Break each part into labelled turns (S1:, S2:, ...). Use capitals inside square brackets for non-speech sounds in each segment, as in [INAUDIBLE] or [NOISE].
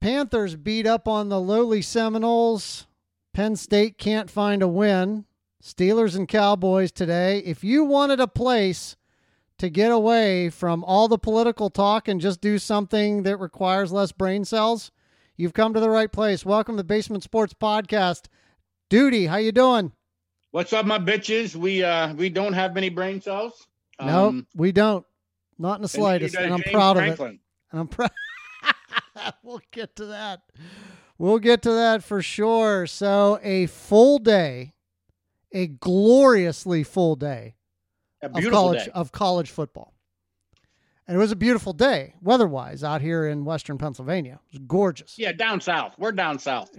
S1: Panthers beat up on the lowly Seminoles. Penn State can't find a win. Steelers and Cowboys today. If you wanted a place to get away from all the political talk and just do something that requires less brain cells, you've come to the right place. Welcome to the Basement Sports Podcast. Duty, how you doing?
S2: What's up, my bitches? We uh we don't have many brain cells.
S1: No, um, we don't. Not in the slightest. And, and I'm proud Franklin. of it. And I'm proud. [LAUGHS] we'll get to that. We'll get to that for sure. So, a full day, a gloriously full day of college
S2: day.
S1: of college football. And it was a beautiful day, weather-wise, out here in western Pennsylvania. It was gorgeous.
S2: Yeah, down south. We're down south.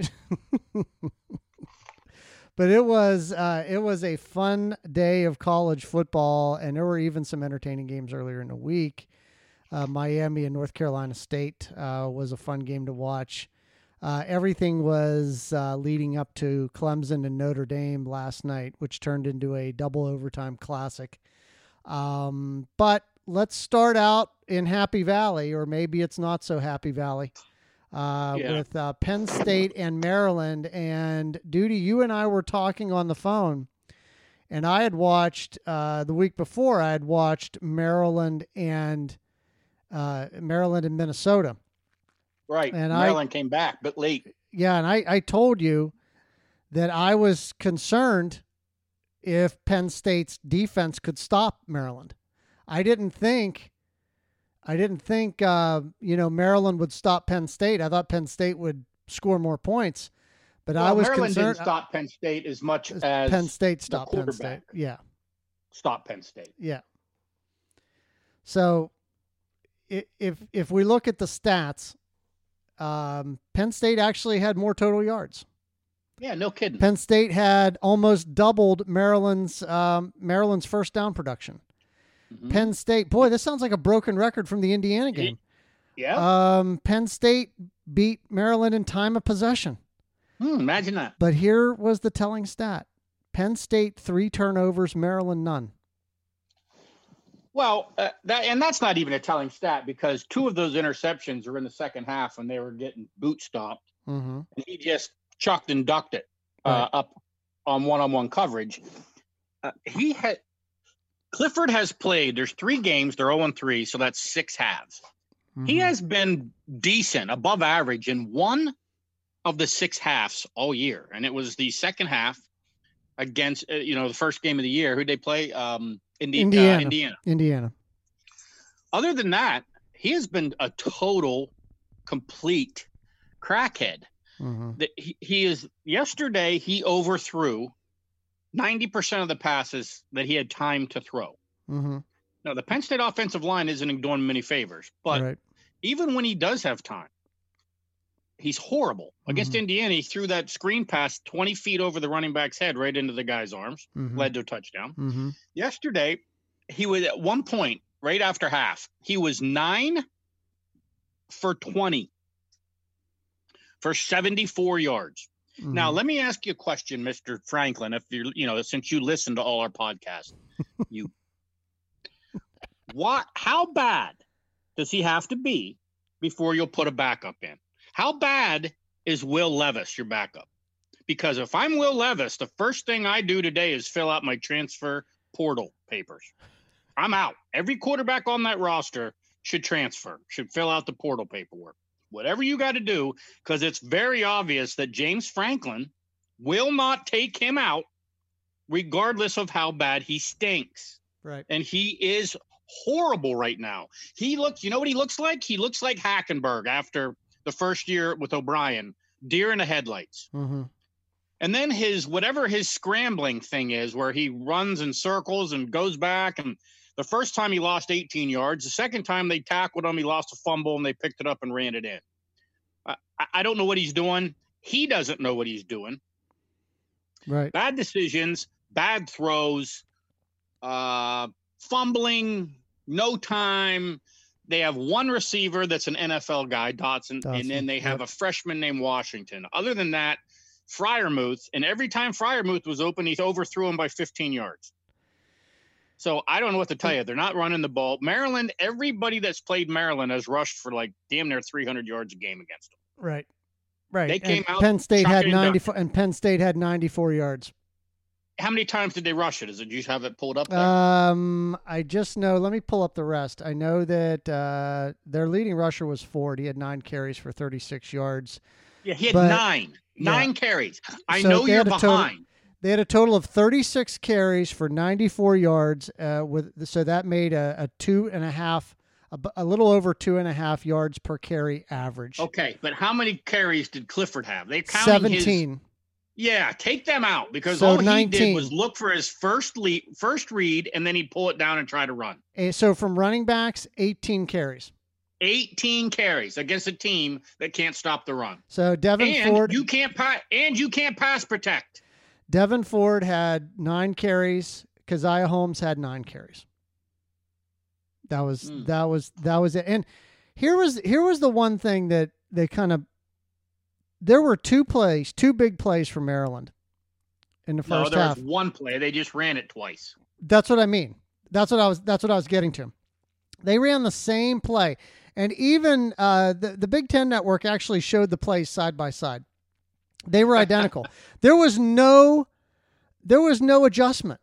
S2: [LAUGHS]
S1: but it was uh, it was a fun day of college football, and there were even some entertaining games earlier in the week. Uh, Miami and North Carolina State uh, was a fun game to watch. Uh, everything was uh, leading up to Clemson and Notre Dame last night, which turned into a double overtime classic. Um, but let's start out in Happy Valley, or maybe it's not so Happy Valley, uh, yeah. with uh, Penn State and Maryland. And Duty, you and I were talking on the phone, and I had watched the week before. I had watched Maryland and uh, Maryland and Minnesota.
S2: Right. And Maryland I, came back, but late.
S1: Yeah, and I, I told you that I was concerned if Penn State's defense could stop Maryland. I didn't think I didn't think uh, you know Maryland would stop Penn State. I thought Penn State would score more points. But
S2: well,
S1: I was
S2: Maryland
S1: concerned
S2: didn't stop Penn State as much as, as
S1: Penn State stopped Penn State. Yeah.
S2: Stop Penn State.
S1: Yeah. So if if we look at the stats, um, Penn State actually had more total yards.
S2: Yeah, no kidding.
S1: Penn State had almost doubled Maryland's um, Maryland's first down production. Mm-hmm. Penn State, boy, this sounds like a broken record from the Indiana game.
S2: Yeah.
S1: Um, Penn State beat Maryland in time of possession.
S2: Hmm, imagine that.
S1: But here was the telling stat: Penn State three turnovers, Maryland none.
S2: Well, uh, that and that's not even a telling stat because two of those interceptions were in the second half when they were getting boot stomped,
S1: mm-hmm.
S2: and he just chucked and ducked it uh, right. up on one-on-one coverage. Uh, he had Clifford has played. There's three games. They're 0 3, so that's six halves. Mm-hmm. He has been decent, above average in one of the six halves all year, and it was the second half against uh, you know the first game of the year. Who they play? Um, Indi- uh, Indiana. Uh, Indiana.
S1: Indiana.
S2: Other than that, he has been a total, complete crackhead. Mm-hmm. That he, he is. Yesterday, he overthrew ninety percent of the passes that he had time to throw.
S1: Mm-hmm.
S2: Now, the Penn State offensive line isn't doing many favors, but right. even when he does have time, he's horrible. Against mm-hmm. Indiana, he threw that screen pass 20 feet over the running back's head right into the guy's arms, mm-hmm. led to a touchdown.
S1: Mm-hmm.
S2: Yesterday, he was at one point, right after half, he was nine for 20 for 74 yards. Now, mm-hmm. let me ask you a question, Mr. Franklin, if you're, you know, since you listen to all our podcasts, [LAUGHS] you, what, how bad does he have to be before you'll put a backup in? How bad is Will Levis your backup? Because if I'm Will Levis, the first thing I do today is fill out my transfer portal papers. I'm out. Every quarterback on that roster should transfer, should fill out the portal paperwork. Whatever you got to do, because it's very obvious that James Franklin will not take him out, regardless of how bad he stinks.
S1: Right.
S2: And he is horrible right now. He looks, you know what he looks like? He looks like Hackenberg after the first year with O'Brien, deer in the headlights.
S1: Mm-hmm.
S2: And then his whatever his scrambling thing is, where he runs in circles and goes back. And the first time he lost 18 yards. The second time they tackled him, he lost a fumble and they picked it up and ran it in. I, I don't know what he's doing. He doesn't know what he's doing.
S1: Right.
S2: Bad decisions, bad throws, uh, fumbling, no time they have one receiver that's an NFL guy, Dotson, Dotson. and then they have yep. a freshman named Washington. Other than that, Freiermuth, and every time Freiermuth was open, he overthrew him by 15 yards. So I don't know what to tell you. They're not running the ball. Maryland, everybody that's played Maryland has rushed for like damn near 300 yards a game against them.
S1: Right. Right.
S2: They came
S1: and
S2: out
S1: Penn State had
S2: shotgun and
S1: 94 and Penn State had 94 yards.
S2: How many times did they rush it? Is it you have it pulled up there?
S1: Um, I just know. Let me pull up the rest. I know that uh, their leading rusher was Ford. He had nine carries for 36 yards.
S2: yeah, he had
S1: but-
S2: nine.
S1: yeah.
S2: Nine carries. I
S1: So
S2: know you're
S1: a total-
S2: behind.
S1: They had a total of 36 carries for 94 yards. Uh, with so that made a, a two and a half, a, a little over two and a half yards per carry average.
S2: Okay, but how many carries did Clifford have? They counting his
S1: 17.
S2: Yeah, take them out because
S1: So
S2: all he
S1: 19.
S2: did was look for his first lead, first read, and then he'd pull it down and try to run.
S1: And so from running backs, 18 carries.
S2: 18 carries against a team that can't stop the run.
S1: So Devyn
S2: and
S1: Ford,
S2: you can't pass and you can't pass protect.
S1: Devyn Ford had nine carries. Caziah Holmes had nine carries. That was
S2: Hmm.
S1: that was that was it. And here was here was the one thing that they kind of there were two plays, two big plays for Maryland in the
S2: No,
S1: first
S2: there
S1: half.
S2: was one play. They just ran it twice.
S1: That's what I mean. That's what I was. That's what I was getting to. They ran the same play, and even uh, the the Big Ten Network actually showed the plays side by side. They were identical. [LAUGHS] there was no, there was no adjustment.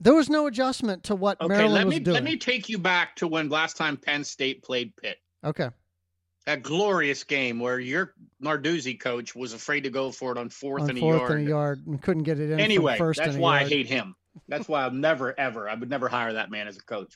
S1: There was no adjustment to what
S2: Okay,
S1: Maryland
S2: let
S1: was
S2: me
S1: doing.
S2: let me take you back to when last time Penn State played Pitt.
S1: okay.
S2: That glorious game where your Narduzzi coach was afraid to go for it on fourth
S1: On
S2: and a
S1: fourth
S2: yard.
S1: and a yard, and couldn't get it in.
S2: Anyway, that's
S1: and a
S2: why I hate him. That's why I'll never, ever, I would never hire that man as a coach.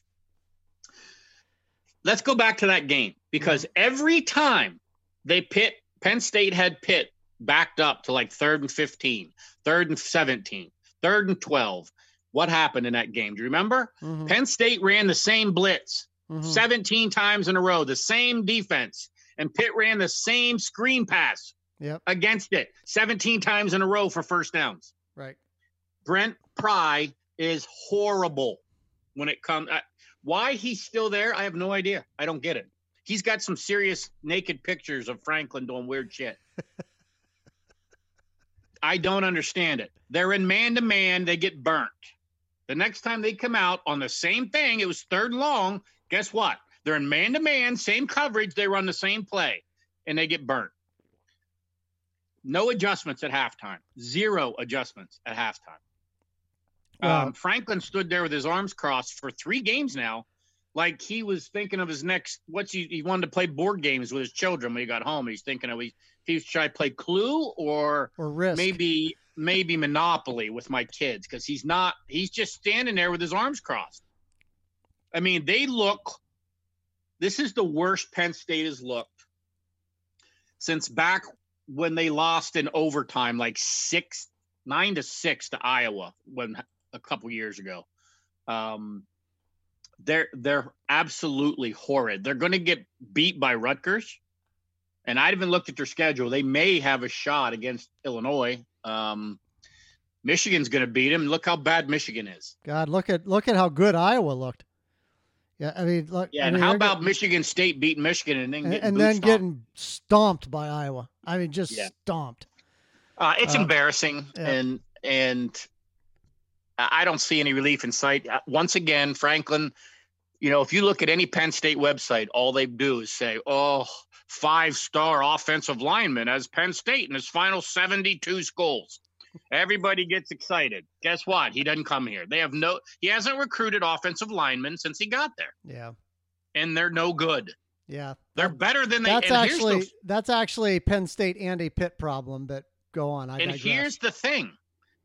S2: Let's go back to that game because every time they pit, Penn State had Pitt backed up to like third and 15, third and 17, third and 12. What happened in that game? Do you remember?
S1: Mhm,
S2: Penn State ran the same blitz
S1: mhm.
S2: 17 times in a row, the same defense, and Pitt ran the same screen pass
S1: Yep.
S2: against it 17 times in a row for first downs.
S1: Right.
S2: Brent Pry is horrible when it comes. Uh, why he's still there, I have no idea. I don't get it. He's got some serious naked pictures of Franklin doing weird shit. [LAUGHS] I don't understand it. They're in man to man, they get burnt. The next time they come out on the same thing, it was third and long. Guess what? They're in man to man, same coverage, they run the same play, and they get burnt. No adjustments at halftime. Zero adjustments at halftime.
S1: Wow.
S2: Um, Franklin stood there with his arms crossed for three games now, like he was thinking of his next. What's he? He wanted to play board games with his children when he got home. He's thinking of he, he should I play Clue or
S1: Or risk.
S2: maybe maybe Monopoly with my kids because he's not. He's just standing there with his arms crossed. I mean, they look. This is the worst Penn State has looked since back when they lost in overtime, like six, nine to six to Iowa, when a couple years ago. Um, they're they're absolutely horrid. They're going to get beat by Rutgers, and I haven't looked at their schedule. They may have a shot against Illinois. Um, Michigan's going to beat them. Look how bad Michigan is.
S1: God, look at look at how good Iowa looked. Yeah, I mean, look.
S2: Yeah,
S1: I
S2: and
S1: mean,
S2: how about
S1: get-
S2: Michigan State beating Michigan and then
S1: and,
S2: getting
S1: and then
S2: stomped?
S1: getting stomped by Iowa? I mean, just
S2: Yeah.
S1: stomped.
S2: Uh, it's
S1: Uh,
S2: embarrassing,
S1: yeah.
S2: and and I I don't see any relief in sight. Uh, Once again, Franklin, you know, if you look at any Penn State website, all they do is say, "Oh, five-star offensive lineman as Penn State in his final 72 goals." Everybody gets excited. Guess what? He doesn't come here. They have no. He hasn't recruited offensive linemen since he got there,
S1: Yeah,
S2: and they're no good.
S1: yeah.
S2: They're better than they.
S1: That's
S2: here's the
S1: actually that's actually Penn State and a Pitt problem. But go on. I
S2: and
S1: digress.
S2: here's the thing: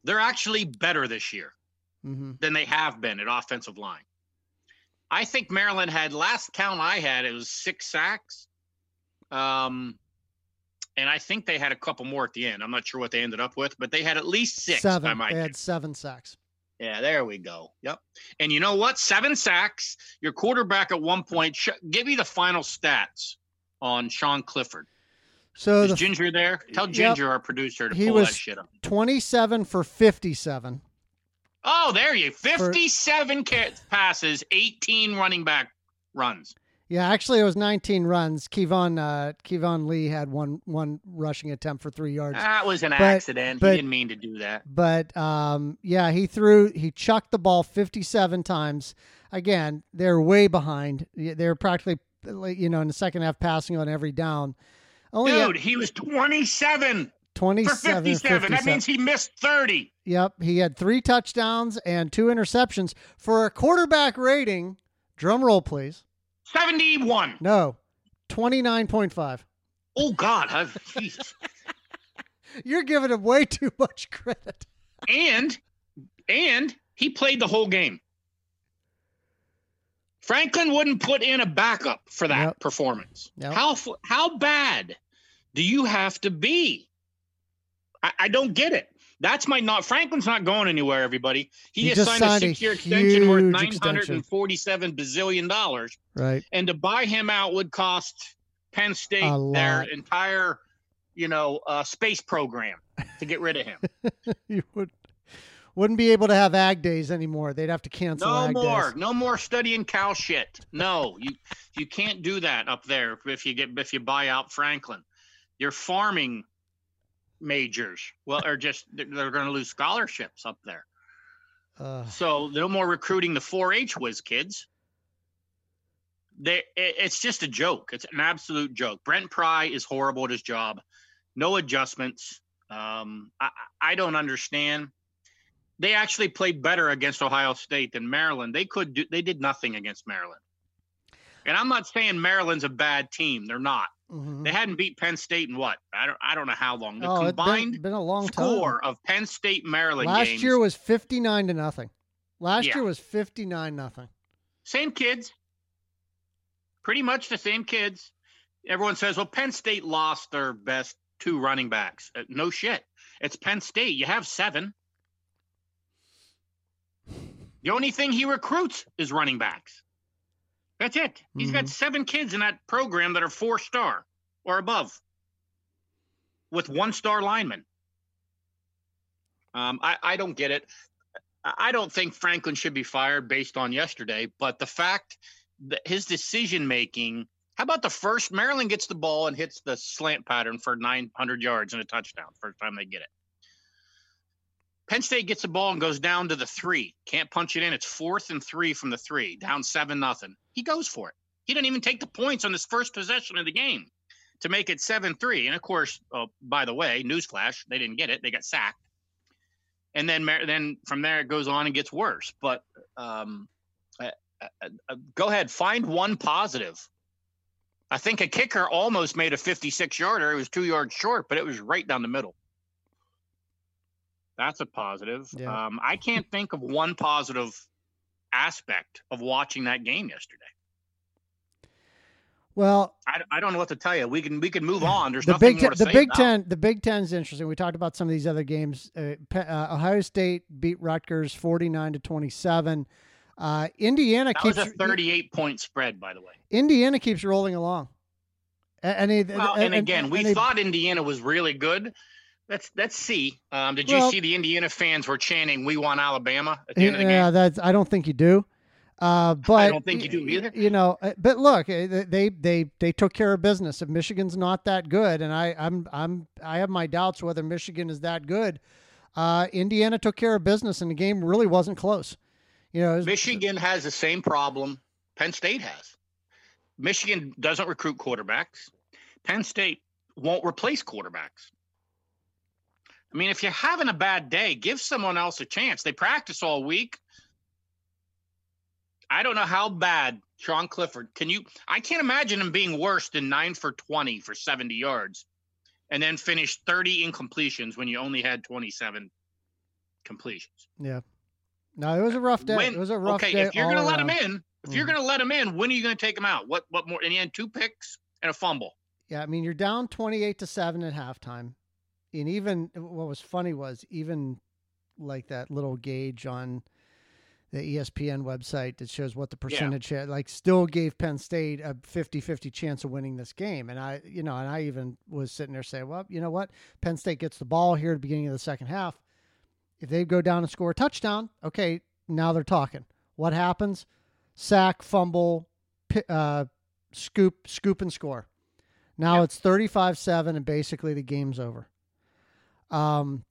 S2: they're actually better this year.
S1: hmm
S2: than they have been at offensive line. I think Maryland had last count I had it was six sacks. Um and I think they had a couple more at the end. I'm not sure what they ended up with, but they had at least six.
S1: seven. They had seven sacks.
S2: Yeah, there we go. Yep. And you know what? Seven sacks. Your quarterback at one point. Give me the final stats on Sean Clifford.
S1: So
S2: Is
S1: the
S2: Ginger there? Tell
S1: Yep.
S2: Ginger, our producer, to
S1: He
S2: pull
S1: was-
S2: that shit up.
S1: twenty-seven for fifty-seven.
S2: Oh, there you. 57 ca- passes, 18 running back runs.
S1: Yeah, actually, it was nineteen runs. Keyvone uh, Keyvone Lee had one one rushing attempt for three yards.
S2: That was an
S1: But-
S2: accident.
S1: but-
S2: he didn't mean to do that.
S1: But um, yeah, he threw, he chucked the ball 57 times. Again, they're way behind. They're practically, you know, in the second half passing on every down. Only
S2: Dude, he was 27 for
S1: 27
S2: 57. That means he missed 30.
S1: Yep, he had three touchdowns and two interceptions for a quarterback rating. Drum roll, please.
S2: 71.
S1: No, twenty nine point five.
S2: Oh, God. I've, Jesus. [LAUGHS]
S1: You're giving him way too much credit.
S2: and, and he played the whole game. Franklin wouldn't put in a backup for that
S1: Yep.
S2: performance.
S1: Yep.
S2: How how bad do you have to be? I, I don't get it. That's my not. Franklin's not going anywhere. Everybody, he,
S1: He
S2: just,
S1: just
S2: signed,
S1: signed a
S2: six-year extension worth nine hundred and forty-seven bazillion dollars,
S1: Right.
S2: and to buy him out would cost Penn State their entire, you know, uh, space program to get rid of him. [LAUGHS]
S1: You would wouldn't be able to have ag days anymore. They'd have to cancel
S2: No
S1: ag
S2: more,
S1: days.
S2: no more studying cow shit. No, you you can't do that up there if you get if you buy out Franklin. You're farming majors, well, are just they're, going to lose scholarships up there.
S1: Uh,
S2: So no more recruiting the 4-H whiz kids. They, it- it's just a joke. It's an absolute joke. Brent Pry is horrible at his job. No adjustments. Um, I I don't understand. They actually played better against Ohio State than Maryland. They could do. They did nothing against Maryland. And I'm not saying Maryland's a bad team. They're not.
S1: Mhm.
S2: They hadn't beat Penn State in what? I don't. I don't know how long. The
S1: Oh, it's
S2: combined
S1: been, been a long
S2: score
S1: time.
S2: of Penn State Maryland
S1: Last
S2: games.
S1: year was fifty nine to nothing. Last
S2: Yeah.
S1: year was fifty nine nothing.
S2: Same kids. Pretty much the same kids. Everyone says, well, Penn State lost their best two running backs. Uh, no shit. It's Penn State. You have seven. The only thing he recruits is running backs. That's it. He's got
S1: Mhm.
S2: seven kids in that program that are four star or above with one star linemen. Um, I, I don't get it. I I don't think Franklin should be fired based on yesterday, but the fact that his decision making. How about the first Maryland gets the ball and hits the slant pattern for 900 yards and a touchdown first time they get it. Penn State gets the ball and goes down to the three. Can't punch it in. It's fourth and three from the three, down seven nothing. He goes for it. He didn't even take the points on his first possession of the game to make it seven three. And of course, oh, by the way, newsflash, they didn't get it. They got sacked. And then, then from there it goes on and gets worse. But um, uh, uh, uh, go ahead, find one positive. I think a kicker almost made a 56 yarder. It was two yards short, but it was right down the middle. That's a positive.
S1: Yeah.
S2: Um, I can't think of one positive aspect of watching that game yesterday.
S1: Well,
S2: I, I don't know what to tell you. We can we can move [SIGHS] on. There's
S1: the
S2: nothing
S1: Big
S2: more
S1: Ten,
S2: to
S1: the
S2: say
S1: Big. Ten, the Big Ten is interesting. We talked about some of these other games. Uh, uh, Ohio State beat Rutgers forty nine to twenty seven. Uh, Indiana
S2: That
S1: keeps
S2: was a 38 point spread, by the way.
S1: Indiana keeps rolling along. A- And,
S2: Well, and, again, we
S1: and
S2: thought Indiana was really good. Let's let's see. Um, did you
S1: Well-
S2: see the Indiana fans were chanting "We want Alabama" at the end of the game?
S1: yeah,
S2: game?
S1: that's. I don't think you do. Uh, but I
S2: don't think you do either.
S1: You know, uh, but look, uh, they they they took care of business. If Michigan's not that good, and I I'm I'm I have my doubts whether Michigan is that good. Uh, Indiana took care of business, and the game really wasn't close. You know, was-
S2: Michigan has the same problem Penn State has. Michigan doesn't recruit quarterbacks. Penn State won't replace quarterbacks. I mean, if you're having a bad day, give someone else a chance. They practice all week. I don't know how bad Sean Clifford can you. I can't imagine him being worse than nine for 20 for 70 yards and then finish 30 incompletions when you only had 27 completions.
S1: yeah. No, it was a rough day.
S2: When-
S1: it was a rough
S2: okay,
S1: day.
S2: if you're going to let him in, if you're
S1: Mhm.
S2: going to let him in, when are you going to take him out? What what more? And he had two picks and a fumble.
S1: Yeah, I mean you're down twenty eight to seven at halftime, and even what was funny was even like that little gauge on the ESPN website that shows what the percentage had, like still gave Penn State a 50-50 chance of winning this game. And I, you know, and I even was sitting there saying, well, you know what? Penn State gets the ball here at the beginning of the second half. If they go down and score a touchdown, okay, now they're talking. What happens? Sack, fumble, uh, scoop, scoop and score. Now it's 35-7 and basically the game's over. Um,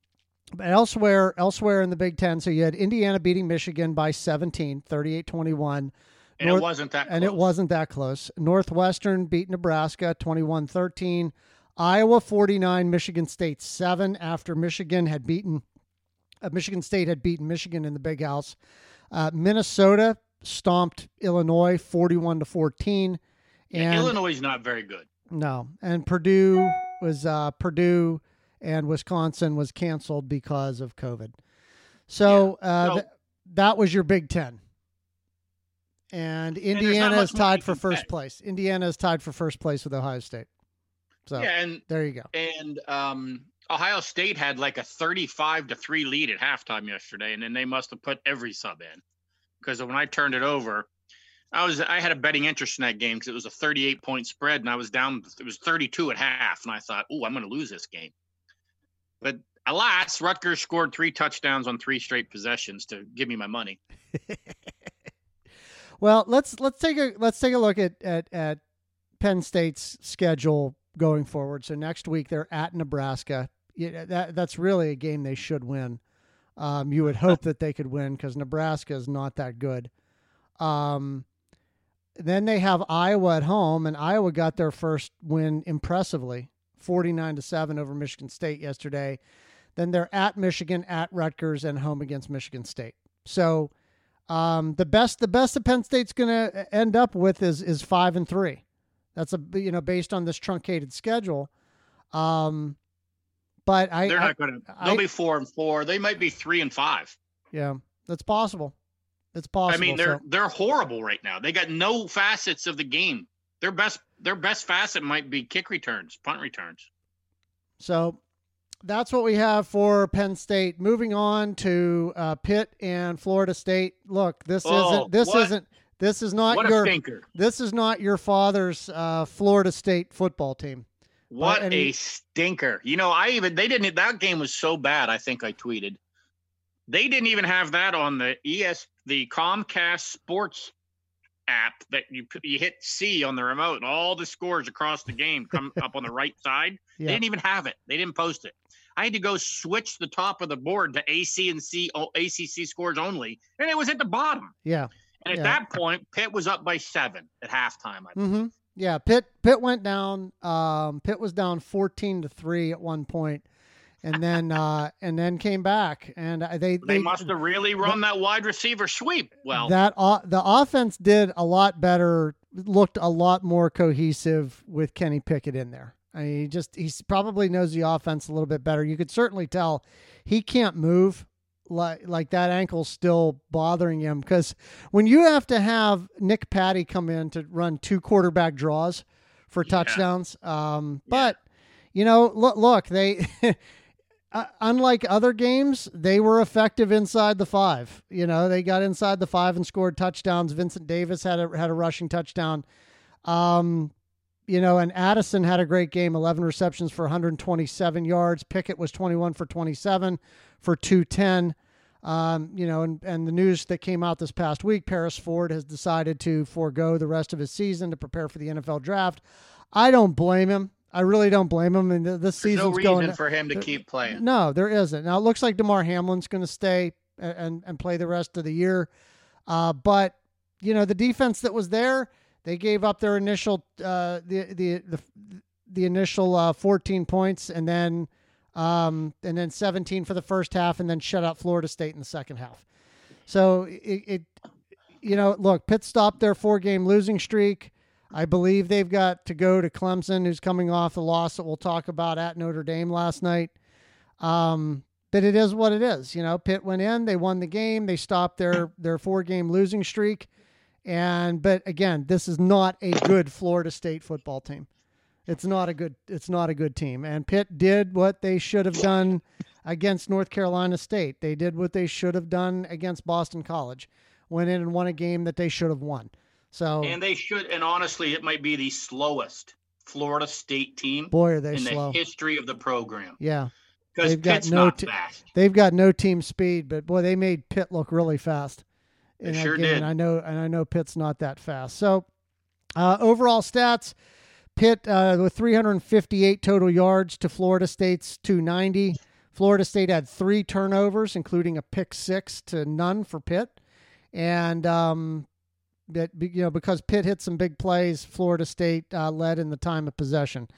S1: but elsewhere, elsewhere in the Big Ten, so you had Indiana beating Michigan by 17, 38-21,
S2: And
S1: North-
S2: it wasn't that
S1: and it
S2: close.
S1: wasn't that close. Northwestern beat Nebraska 21-13. Iowa 49, Michigan State 7 after Michigan had beaten uh, Michigan State had beaten Michigan in the Big House. Uh, Minnesota stomped Illinois 41 to 14.
S2: And yeah, Illinois is not very good.
S1: No, and Purdue was uh, Purdue and Wisconsin was canceled because of COVID. So, yeah. uh, th- that was your Big Ten. And Indiana is tied for first place. Indiana is tied for first place with Ohio State. So yeah, and there you go.
S2: And um, Ohio State had like a 35 to 3 lead at halftime yesterday, and then they must have put every sub in. Because when I turned it over, I was I had a betting interest in that game because it was a 38 point spread, and I was down. It was 32 at half, and I thought, "Oh, I'm going to lose this game." But alas, Rutgers scored three touchdowns on three straight possessions to give me my money. [LAUGHS]
S1: well, let's let's take a let's take a look at at at Penn State's schedule going forward. So next week they're at Nebraska. Yeah, that that's really a game they should win. Um, you would hope [LAUGHS] that they could win because Nebraska is not that good. Um, then they have Iowa at home, and Iowa got their first win impressively, forty-nine to seven over Michigan State yesterday. Then they're at Michigan, at Rutgers, and home against Michigan State. So um, the best the best that Penn State's going to end up with is is five and three. That's a you know based on this truncated schedule. Um, but I
S2: they're not going to. They'll I, be four and four. They might be three and five.
S1: Yeah, that's possible. It's possible.
S2: I mean, they're so. they're horrible right now. They got no facets of the game. Their best their best facet might be kick returns, punt returns.
S1: So that's what we have for Penn State. Moving on to uh, Pitt and Florida State. Look, this oh, isn't this isn't this is not
S2: what
S1: your this is not your father's uh, Florida State football team.
S2: What a stinker! You know, I even they didn't. That game was so bad. I think I tweeted. They didn't even have that on the ES the Comcast Sports app that you you hit C on the remote and all the scores across the game come [LAUGHS] up on the right side. Yeah. They didn't even have it. They didn't post it. I had to go switch the top of the board to AC and C ACC scores only, and it was at the bottom.
S1: Yeah.
S2: And at
S1: yeah.
S2: that point, Pitt was up by seven at halftime. I
S1: mm-hmm. Yeah, Pitt Pitt went down. Um, Pitt was down fourteen to three at one point, and then uh, and then came back. And they
S2: they, they must have really run the, that wide receiver sweep. Well,
S1: that uh, the offense did a lot better. Looked a lot more cohesive with Kenny Pickett in there. I mean, he just he probably knows the offense a little bit better. You could certainly tell he can't move like like that ankle's still bothering him because when you have to have Nick Patti come in to run two quarterback draws for touchdowns, um, yeah. but you know, look, look they. [LAUGHS] uh, unlike other games, they were effective inside the five. You know, they got inside the five and scored touchdowns. Vincent Davis had a had a rushing touchdown. Um, you know, and Addison had a great game, 11 receptions for 127 yards. Pickett was 21 for 27 for 210. Um, you know, and, and the news that came out this past week, Paris Ford has decided to forego the rest of his season to prepare for the NFL draft. I don't blame him. I really don't blame him. And this season's no
S2: reason
S1: going
S2: for him to keep playing.
S1: No, there isn't. Now it looks like Damar Hamlin's going to stay and, and, and play the rest of the year. Uh, but you know the defense that was there, they gave up their initial uh, the the the the initial uh, 14 points, and then um, and then 17 for the first half, and then shut out Florida State in the second half. So it, it you know, look, Pitt stopped their four game losing streak. I believe they've got to go to Clemson, who's coming off the loss that we'll talk about at Notre Dame last night. Um, but it is what it is. You know, Pitt went in, they won the game, they stopped their their four game losing streak. And but again, this is not a good Florida State football team. It's not a good it's not a good team. And Pitt did what they should have done against North Carolina State. They did what they should have done against Boston College. Went in and won a game that they should have won. So
S2: And they should and honestly it might be the slowest Florida State team
S1: boy are they
S2: in
S1: slow.
S2: the history of the program.
S1: Yeah.
S2: Because Pitt's got no not fast.
S1: They've got no team speed, but boy, they made Pitt look really fast.
S2: They sure game. did.
S1: And I know and I know Pitt's not that fast. So uh, overall stats, Pitt uh, with 358 total yards to Florida State's 290. Florida State had three turnovers, including a pick six to none for Pitt. And um, that you know because Pitt hit some big plays, Florida State uh, led in the time of possession.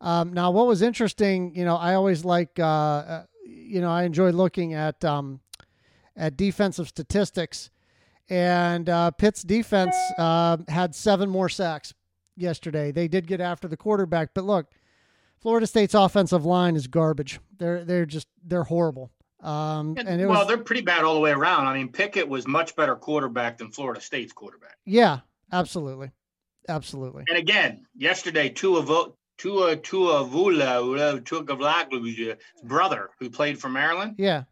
S1: Um, now, what was interesting, you know, I always like, uh, uh, you know, I enjoy looking at um, at defensive statistics, and uh, Pitt's defense uh, had seven more sacks yesterday. They did get after the quarterback, but look, Florida State's offensive line is garbage. They're they're just they're horrible. Um, and it
S2: well,
S1: was,
S2: they're pretty bad all the way around. I mean, Pickett was much better quarterback than Florida State's quarterback.
S1: yeah, absolutely, absolutely.
S2: And again, yesterday, Tua Tua Tua Vula Tua brother, who played for Maryland,
S1: Yeah,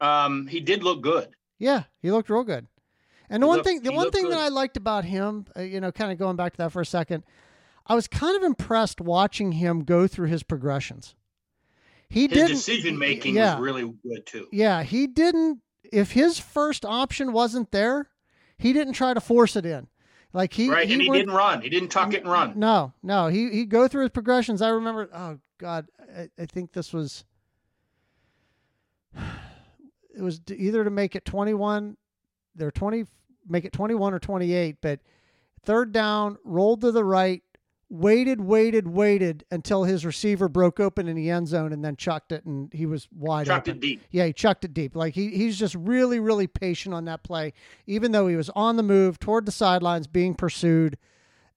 S2: um, he did look good.
S1: yeah, he looked real good. And the
S2: He
S1: one
S2: looked-
S1: thing, the
S2: he
S1: one thing that
S2: good.
S1: I liked about him, uh, you know, kind of going back to that for a second, I was kind of impressed watching him go through his progressions. He
S2: His
S1: didn't
S2: decision making
S1: yeah.
S2: was really good too.
S1: Yeah, he didn't. If his first option wasn't there, he didn't try to force it in. Like he,
S2: right, and he
S1: went-
S2: didn't run. He didn't tuck it and run.
S1: No, no, he he go through his progressions. I remember. Oh God, I, I think this was. [SIGHS] It was either to make it twenty one, they're twenty, make it twenty one or twenty eight. But third down, rolled to the right, waited, waited, waited until his receiver broke open in the end zone, and then chucked it, and he was wide
S2: Chucked
S1: open.
S2: it deep.
S1: Yeah, he chucked it deep. Like he he's just really really patient on that play, even though he was on the move toward the sidelines being pursued.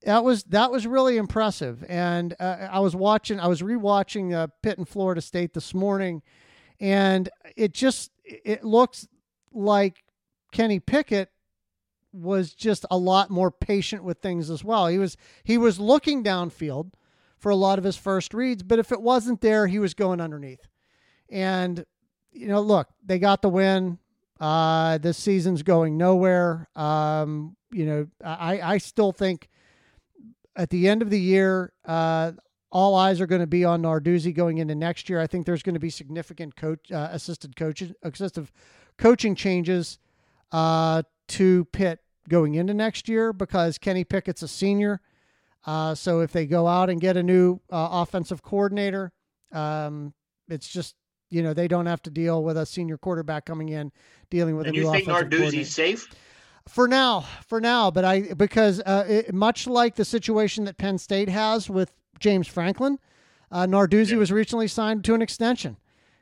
S1: That was that was really impressive. And uh, I was watching, I was rewatching uh, Pitt and Florida State this morning, and it just it looks like Kenny Pickett was just a lot more patient with things as well. He was he was looking downfield for a lot of his first reads, but if it wasn't there, he was going underneath. And you know, look, they got the win. Uh, this season's going nowhere. Um, you know, I I still think at the end of the year, uh, all eyes are going to be on Narduzzi going into next year. I think there's going to be significant coach uh, assisted coaches assistive coaching changes uh, to Pitt going into next year because Kenny Pickett's a senior. Uh, so if they go out and get a new uh, offensive coordinator, um, it's just you know they don't have to deal with a senior quarterback coming in dealing with
S2: And
S1: a new
S2: you think
S1: offensive coordinator
S2: Narduzzi's safe?
S1: for now, for now. But I because uh, it, much like the situation that Penn State has with James Franklin, uh, Narduzzi
S2: Yeah.
S1: was recently signed to an extension,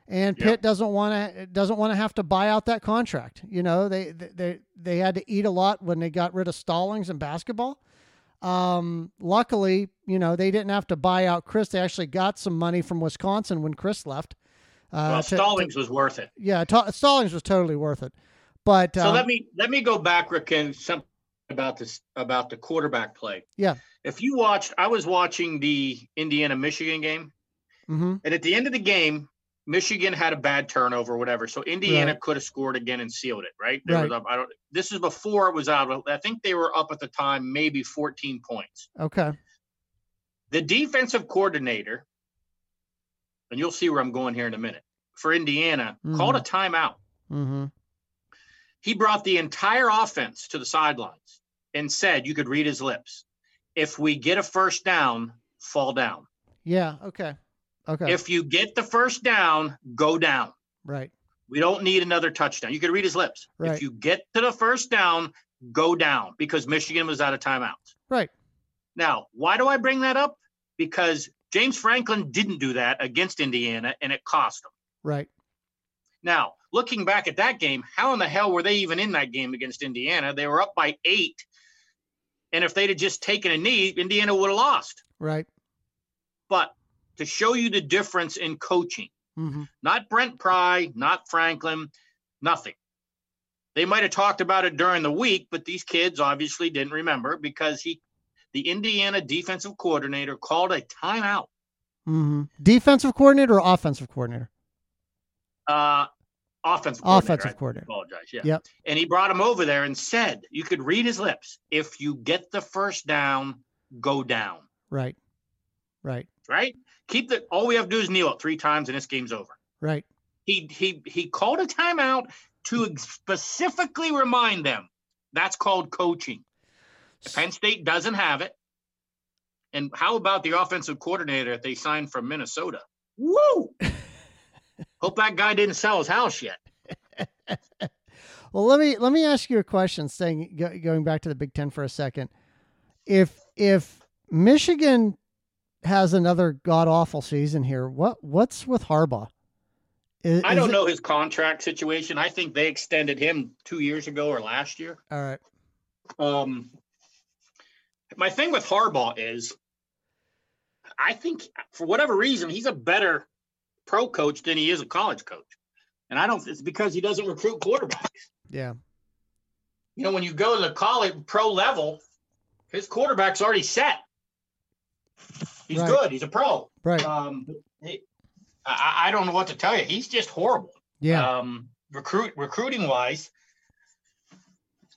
S1: and. Pitt doesn't want to doesn't want to have to buy out that contract. You know, they they they had to eat a lot when they got rid of Stallings in basketball. Um, luckily, you know, they didn't have to buy out Chris. They actually got some money from Wisconsin when Chris left. Uh,
S2: well,
S1: to- to-
S2: Stallings was worth it.
S1: yeah, Ta- Stallings was totally worth it. But
S2: So
S1: um,
S2: let me let me go back, Rick, and something about this about the quarterback play.
S1: Yeah.
S2: If you watched, I was watching the Indiana Michigan game,
S1: mhm,
S2: and at the end of the game, Michigan had a bad turnover, whatever. So Indiana
S1: Right.
S2: could have scored again and sealed it, right? There was
S1: Right.
S2: up, I don't. This is before it was out. I think they were up at the time, maybe 14 points.
S1: okay,
S2: The defensive coordinator, and you'll see where I'm going here in a minute, for Indiana, called a timeout.
S1: mm-hmm.
S2: he brought the entire offense to the sidelines and said, you could read his lips, if we get a first down, fall down.
S1: Yeah. Okay. Okay.
S2: If you get the first down, go down.
S1: right.
S2: We don't need another touchdown. You could read his lips.
S1: Right.
S2: If you get to the first down, go down because Michigan was out of timeouts.
S1: Right.
S2: Now, why do I bring that up? Because James Franklin didn't do that against Indiana and it cost them.
S1: Right.
S2: Now, looking back at that game, how in the hell were they even in that game against Indiana? They were up by eight. And if they'd have just taken a knee, Indiana would have lost.
S1: Right.
S2: But to show you the difference in coaching,
S1: Mm-hmm.
S2: not Brent Pry, not Franklin, nothing. They might have talked about it during the week, but these kids obviously didn't remember because he, the Indiana defensive coordinator, called a timeout.
S1: Mm-hmm. Defensive coordinator or offensive coordinator?
S2: Uh, offensive coordinator.
S1: Offensive
S2: I
S1: coordinator.
S2: apologize. Yeah.
S1: Yep.
S2: And he brought him over there and said, you could read his lips. If you get the first down, go down.
S1: Right. Right.
S2: Right? Keep the all we have to do is kneel it three times and this game's over.
S1: Right.
S2: He he he called a timeout to specifically remind them that's called coaching. Penn State doesn't have it. And how about the offensive coordinator that they signed from Minnesota? Woo! [LAUGHS] Hope that guy didn't sell his house yet. [LAUGHS]
S1: Well, let me let me ask you a question. Saying going back to the Big Ten for a second, if if Michigan has another god awful season here. What what's with Harbaugh?
S2: Is, I don't it, know his contract situation. I think they extended him two years ago or last year.
S1: All right.
S2: Um, my thing with Harbaugh is, I think for whatever reason he's a better pro coach than he is a college coach, and I don't. It's because he doesn't recruit quarterbacks.
S1: Yeah.
S2: You know, when you go to the college pro level, his quarterback's already set. He's right. good. He's a pro.
S1: Right.
S2: Um, he, I, I, don't know what to tell you. He's just horrible.
S1: Yeah.
S2: Um, recruit recruiting wise.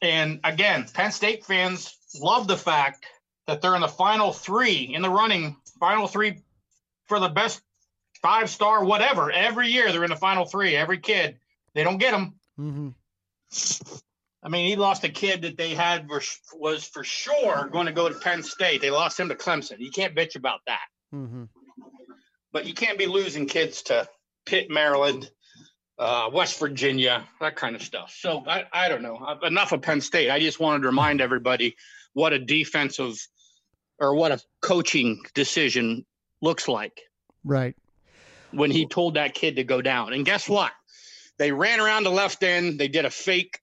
S2: And again, Penn State fans love the fact that they're in the final three in the running, final three for the best five star whatever. Every year they're in the final three. Every kid, they don't get them.
S1: Mm-hmm.
S2: I mean, he lost a kid that they had was for sure going to go to Penn State. They lost him to Clemson. You can't bitch about that.
S1: Mm-hmm.
S2: But you can't be losing kids to Pitt, Maryland, uh, West Virginia, that kind of stuff. So I, I don't know. Uh, enough of Penn State. I just wanted to remind everybody what a defensive or what a coaching decision looks like.
S1: Right.
S2: When he told that kid to go down. And guess what? They ran around the left end. They did a fake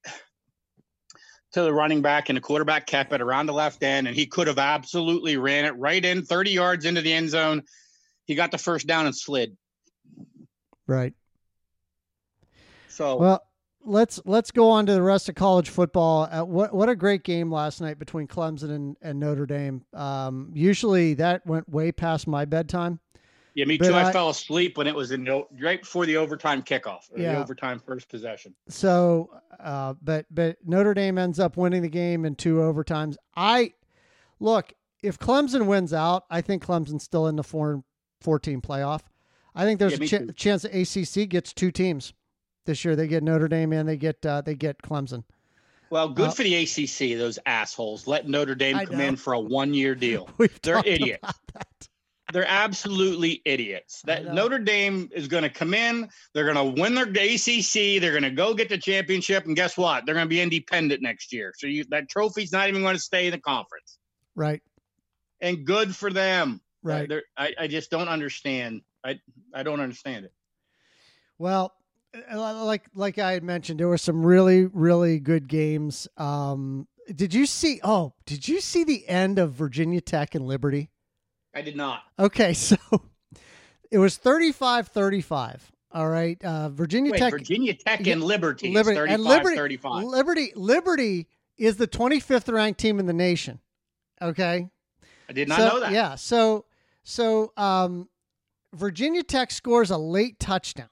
S2: to the running back, and the quarterback kept it around the left end, and he could have absolutely ran it right in 30 yards into the end zone. He got the first down and slid.
S1: Right.
S2: So
S1: well, let's let's go on to the rest of college football. Uh, what what a great game last night between Clemson and, and Notre Dame. Um, usually that went way past my bedtime.
S2: Yeah, me too. I, I, fell asleep when it was in right before the overtime kickoff, yeah. the overtime first possession.
S1: So, uh, but but Notre Dame ends up winning the game in two overtimes. I look if Clemson wins out, I think Clemson's still in the four, 14 playoff. I think there's yeah, a ch- chance that ACC gets two teams this year. They get Notre Dame and they get uh, they get Clemson.
S2: Well, good uh, for the ACC. Those assholes let Notre Dame I come know. in for a one year deal. [LAUGHS] They're idiots they're absolutely idiots. That Notre Dame is going to come in, they're going to win their ACC, they're going to go get the championship, and guess what? They're going to be independent next year. So you, that trophy's not even going to stay in the conference.
S1: Right.
S2: And good for them.
S1: Right.
S2: I, I just don't understand. I I don't understand it.
S1: Well, uh, like like I had mentioned, there were some really really good games. Um, did you see? Oh, did you see the end of Virginia Tech and Liberty?
S2: I did not.
S1: Okay, [LAUGHS] so it was 35 35. All right. Uh, Virginia
S2: Wait,
S1: Tech.
S2: Virginia Tech and Liberty. Liberty and Liberty, 35.
S1: Liberty. Liberty is the 25th ranked team in the nation. Okay.
S2: I did not
S1: so,
S2: know that.
S1: Yeah. So, so um, Virginia Tech scores a late touchdown.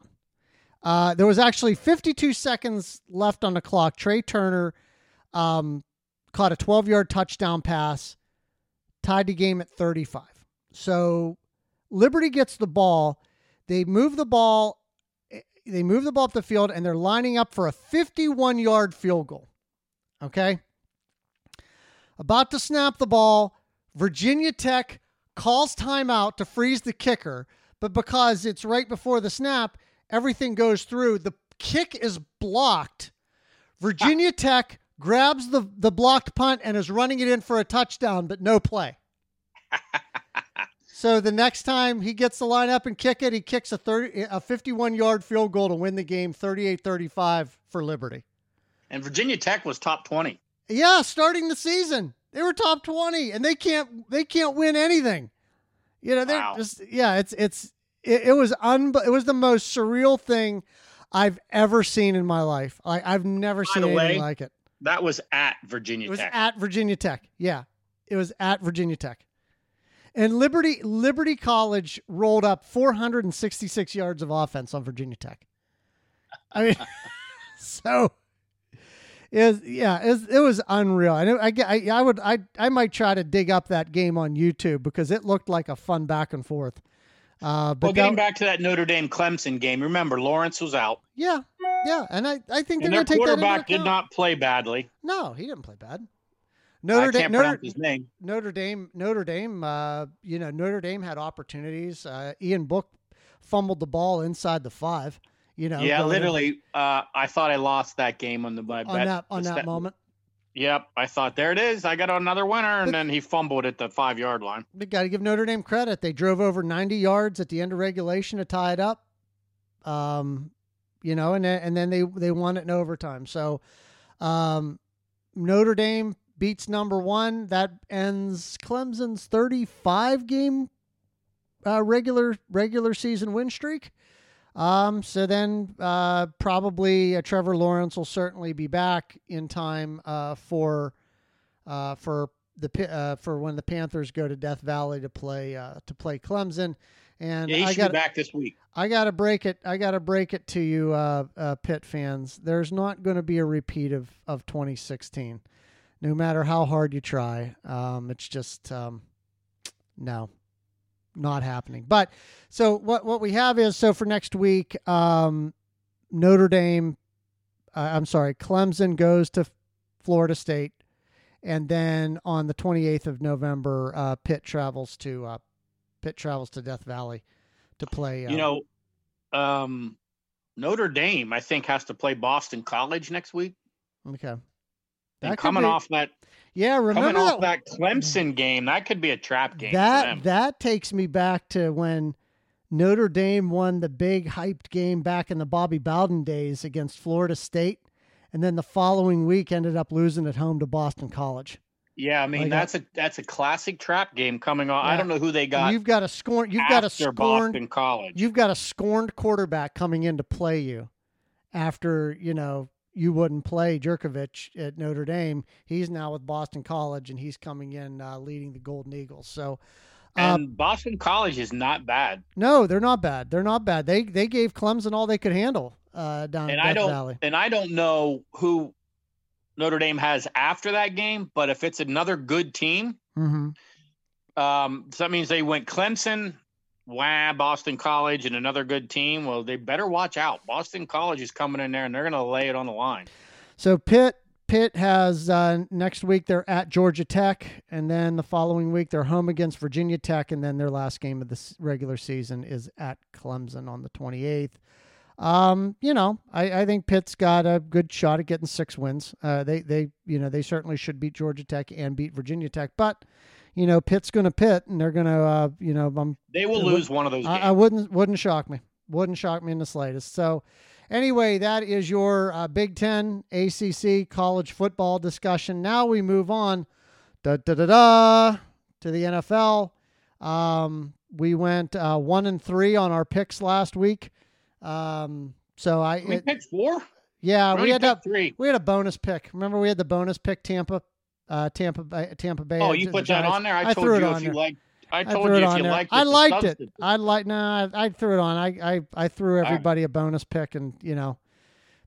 S1: Uh, there was actually 52 seconds left on the clock. Tre Turner um, caught a 12 yard touchdown pass, tied the game at 35. So Liberty gets the ball. They move the ball. Eh, they move the ball up the field, and they're lining up for a 51 yard field goal. Okay. About to snap the ball, Virginia Tech calls timeout to freeze the kicker, but because it's right before the snap, everything goes through. The kick is blocked. Virginia ah. Tech grabs the, the blocked punt and is running it in for a touchdown, but no play. [LAUGHS] So the next time he gets the line up and kick it, he kicks a 30 a 51 yard field goal to win the game 38-35 for Liberty.
S2: And Virginia Tech was top 20.
S1: Yeah, starting the season. They were top 20 and they can't they can't win anything. You know, they're wow. just yeah, it's it's it, it was un it was the most surreal thing I've ever seen in my life. I, I've never By seen anything way, like it.
S2: That was at Virginia
S1: Tech. It was
S2: Tech.
S1: at Virginia Tech. Yeah. It was at Virginia Tech. And Liberty Liberty College rolled up 466 yards of offense on Virginia Tech. I mean, [LAUGHS] so is yeah, it, it was unreal. I, I, I, I would I I might try to dig up that game on YouTube because it looked like a fun back and forth. Uh, but
S2: well, getting that, back to that Notre Dame Clemson game, remember Lawrence was out.
S1: Yeah, yeah, and I, I think
S2: and
S1: they're going to take
S2: that. Quarterback did not play badly.
S1: No, he didn't play bad.
S2: Notre Dame, Notre,
S1: Notre Dame, Notre Dame. Uh, you know, Notre Dame had opportunities. Uh, Ian Book fumbled the ball inside the five. You know,
S2: yeah, literally. Uh, I thought I lost that game on the my
S1: on bet. that on that moment.
S2: Yep, I thought there it is. I got another winner, and then he fumbled at the five yard line.
S1: We got to give Notre Dame credit. They drove over 90 yards at the end of regulation to tie it up. Um, you know, and then, and then they they won it in overtime. So, um, Notre Dame beats number one. That ends Clemson's 35 game uh, regular regular season win streak. Um, so then uh, probably uh, Trevor Lawrence will certainly be back in time uh, for uh, for the uh, for when the Panthers go to Death Valley to play uh, to play Clemson. And
S2: Yeah, he
S1: I
S2: should
S1: got
S2: be back this week.
S1: I got to break it. I got to break it to you, uh, uh, Pitt fans. There's not going to be a repeat of, of 2016, no matter how hard you try. Um, it's just um, no, not happening. But so what what we have is so for next week, um, Notre Dame. Uh, I'm sorry, Clemson goes to Florida State, and then on the 28th of November, uh, Pitt travels to uh, Pitt travels to Death Valley to play.
S2: You know, um, Notre Dame, I think, has to play Boston College next week.
S1: Okay. That
S2: coming
S1: be-
S2: off that
S1: Yeah,
S2: coming
S1: remember
S2: off
S1: that,
S2: that Clemson game, that could be a trap game
S1: that that takes me back to when Notre Dame won the big hyped game back in the Bobby Bowden days against Florida State, and then the following week ended up losing at home to Boston College.
S2: yeah, I mean
S1: Like,
S2: that's a that's a classic trap game coming on. I don't know who they got
S1: you've got a scorn. You've got a scorned.
S2: Boston College.
S1: You've got a scorned quarterback coming in to play you after you know you wouldn't play Jurkovec at Notre Dame. He's now with Boston College, and he's coming in uh, leading the Golden Eagles. So. uh,
S2: and Boston College is not bad.
S1: No, they're not bad. They're not bad. They they gave Clemson all they could handle uh, down
S2: And
S1: in
S2: I don't
S1: Valley.
S2: and I don't know who Notre Dame has after that game, but if it's another good team,
S1: hmm
S2: um, so that means they went Clemson, wah, Boston College, and another good team. Well, they better watch out. Boston College is coming in there and they're going to lay it on the line.
S1: So Pitt Pitt has uh, next week they're at Georgia Tech, and then the following week they're home against Virginia Tech, and then their last game of the regular season is at Clemson on the twenty eighth. Um, you know, I, I think Pitt's got a good shot at getting six wins. Uh, they they you know they certainly should beat Georgia Tech and beat Virginia Tech, but you know Pitt's going to pit, and they're going to uh, you know I'm
S2: They will lose one of those games.
S1: I, I wouldn't wouldn't shock me. Wouldn't shock me in the slightest. So, anyway, that is your uh, Big Ten ACC college football discussion. Now we move on, da da da da, to the NFL. Um, we went uh, one and three on our picks last week. Um, so I,
S2: we
S1: it-
S2: picked four.
S1: yeah,
S2: We
S1: we had a
S2: three.
S1: we had a bonus pick. Remember, we had the bonus pick Tampa, uh, Tampa Bay, Tampa Bay.
S2: Oh, you put that on there. I,
S1: I
S2: told
S1: it
S2: you if you liked. I
S1: I
S2: told
S1: threw
S2: you
S1: it
S2: if you
S1: there.
S2: liked.
S1: I liked it. I like no. I, I threw it on. I I, I threw
S2: right.
S1: everybody a bonus pick, and you know,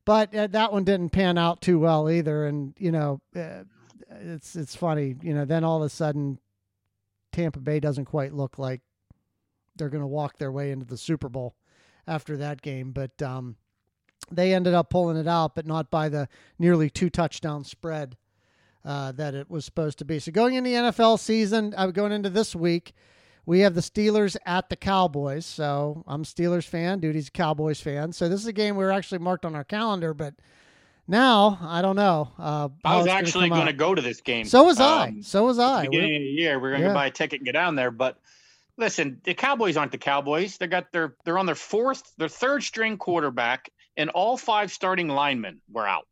S1: but uh, that one didn't pan out too well either. And you know, uh, it's it's funny. You know, then all of a sudden, Tampa Bay doesn't quite look like they're going to walk their way into the Super Bowl after that game, but um, they ended up pulling it out, but not by the nearly two touchdown spread uh, that it was supposed to be. So going into the NFL season, uh, going into this week, we have the Steelers at the Cowboys. So I'm a Steelers fan. Duty's a Cowboys fan. So this is a game we were actually marked on our calendar, but now I don't know. Uh,
S2: I was actually going to go to this game.
S1: So was I.
S2: Um,
S1: So was I.
S2: the
S1: We're-
S2: beginning of the year. We're going to
S1: Yeah.
S2: buy a ticket and get down there. But listen, the Cowboys aren't the Cowboys. They got their they're on their fourth, their third string quarterback, and all five starting linemen were out.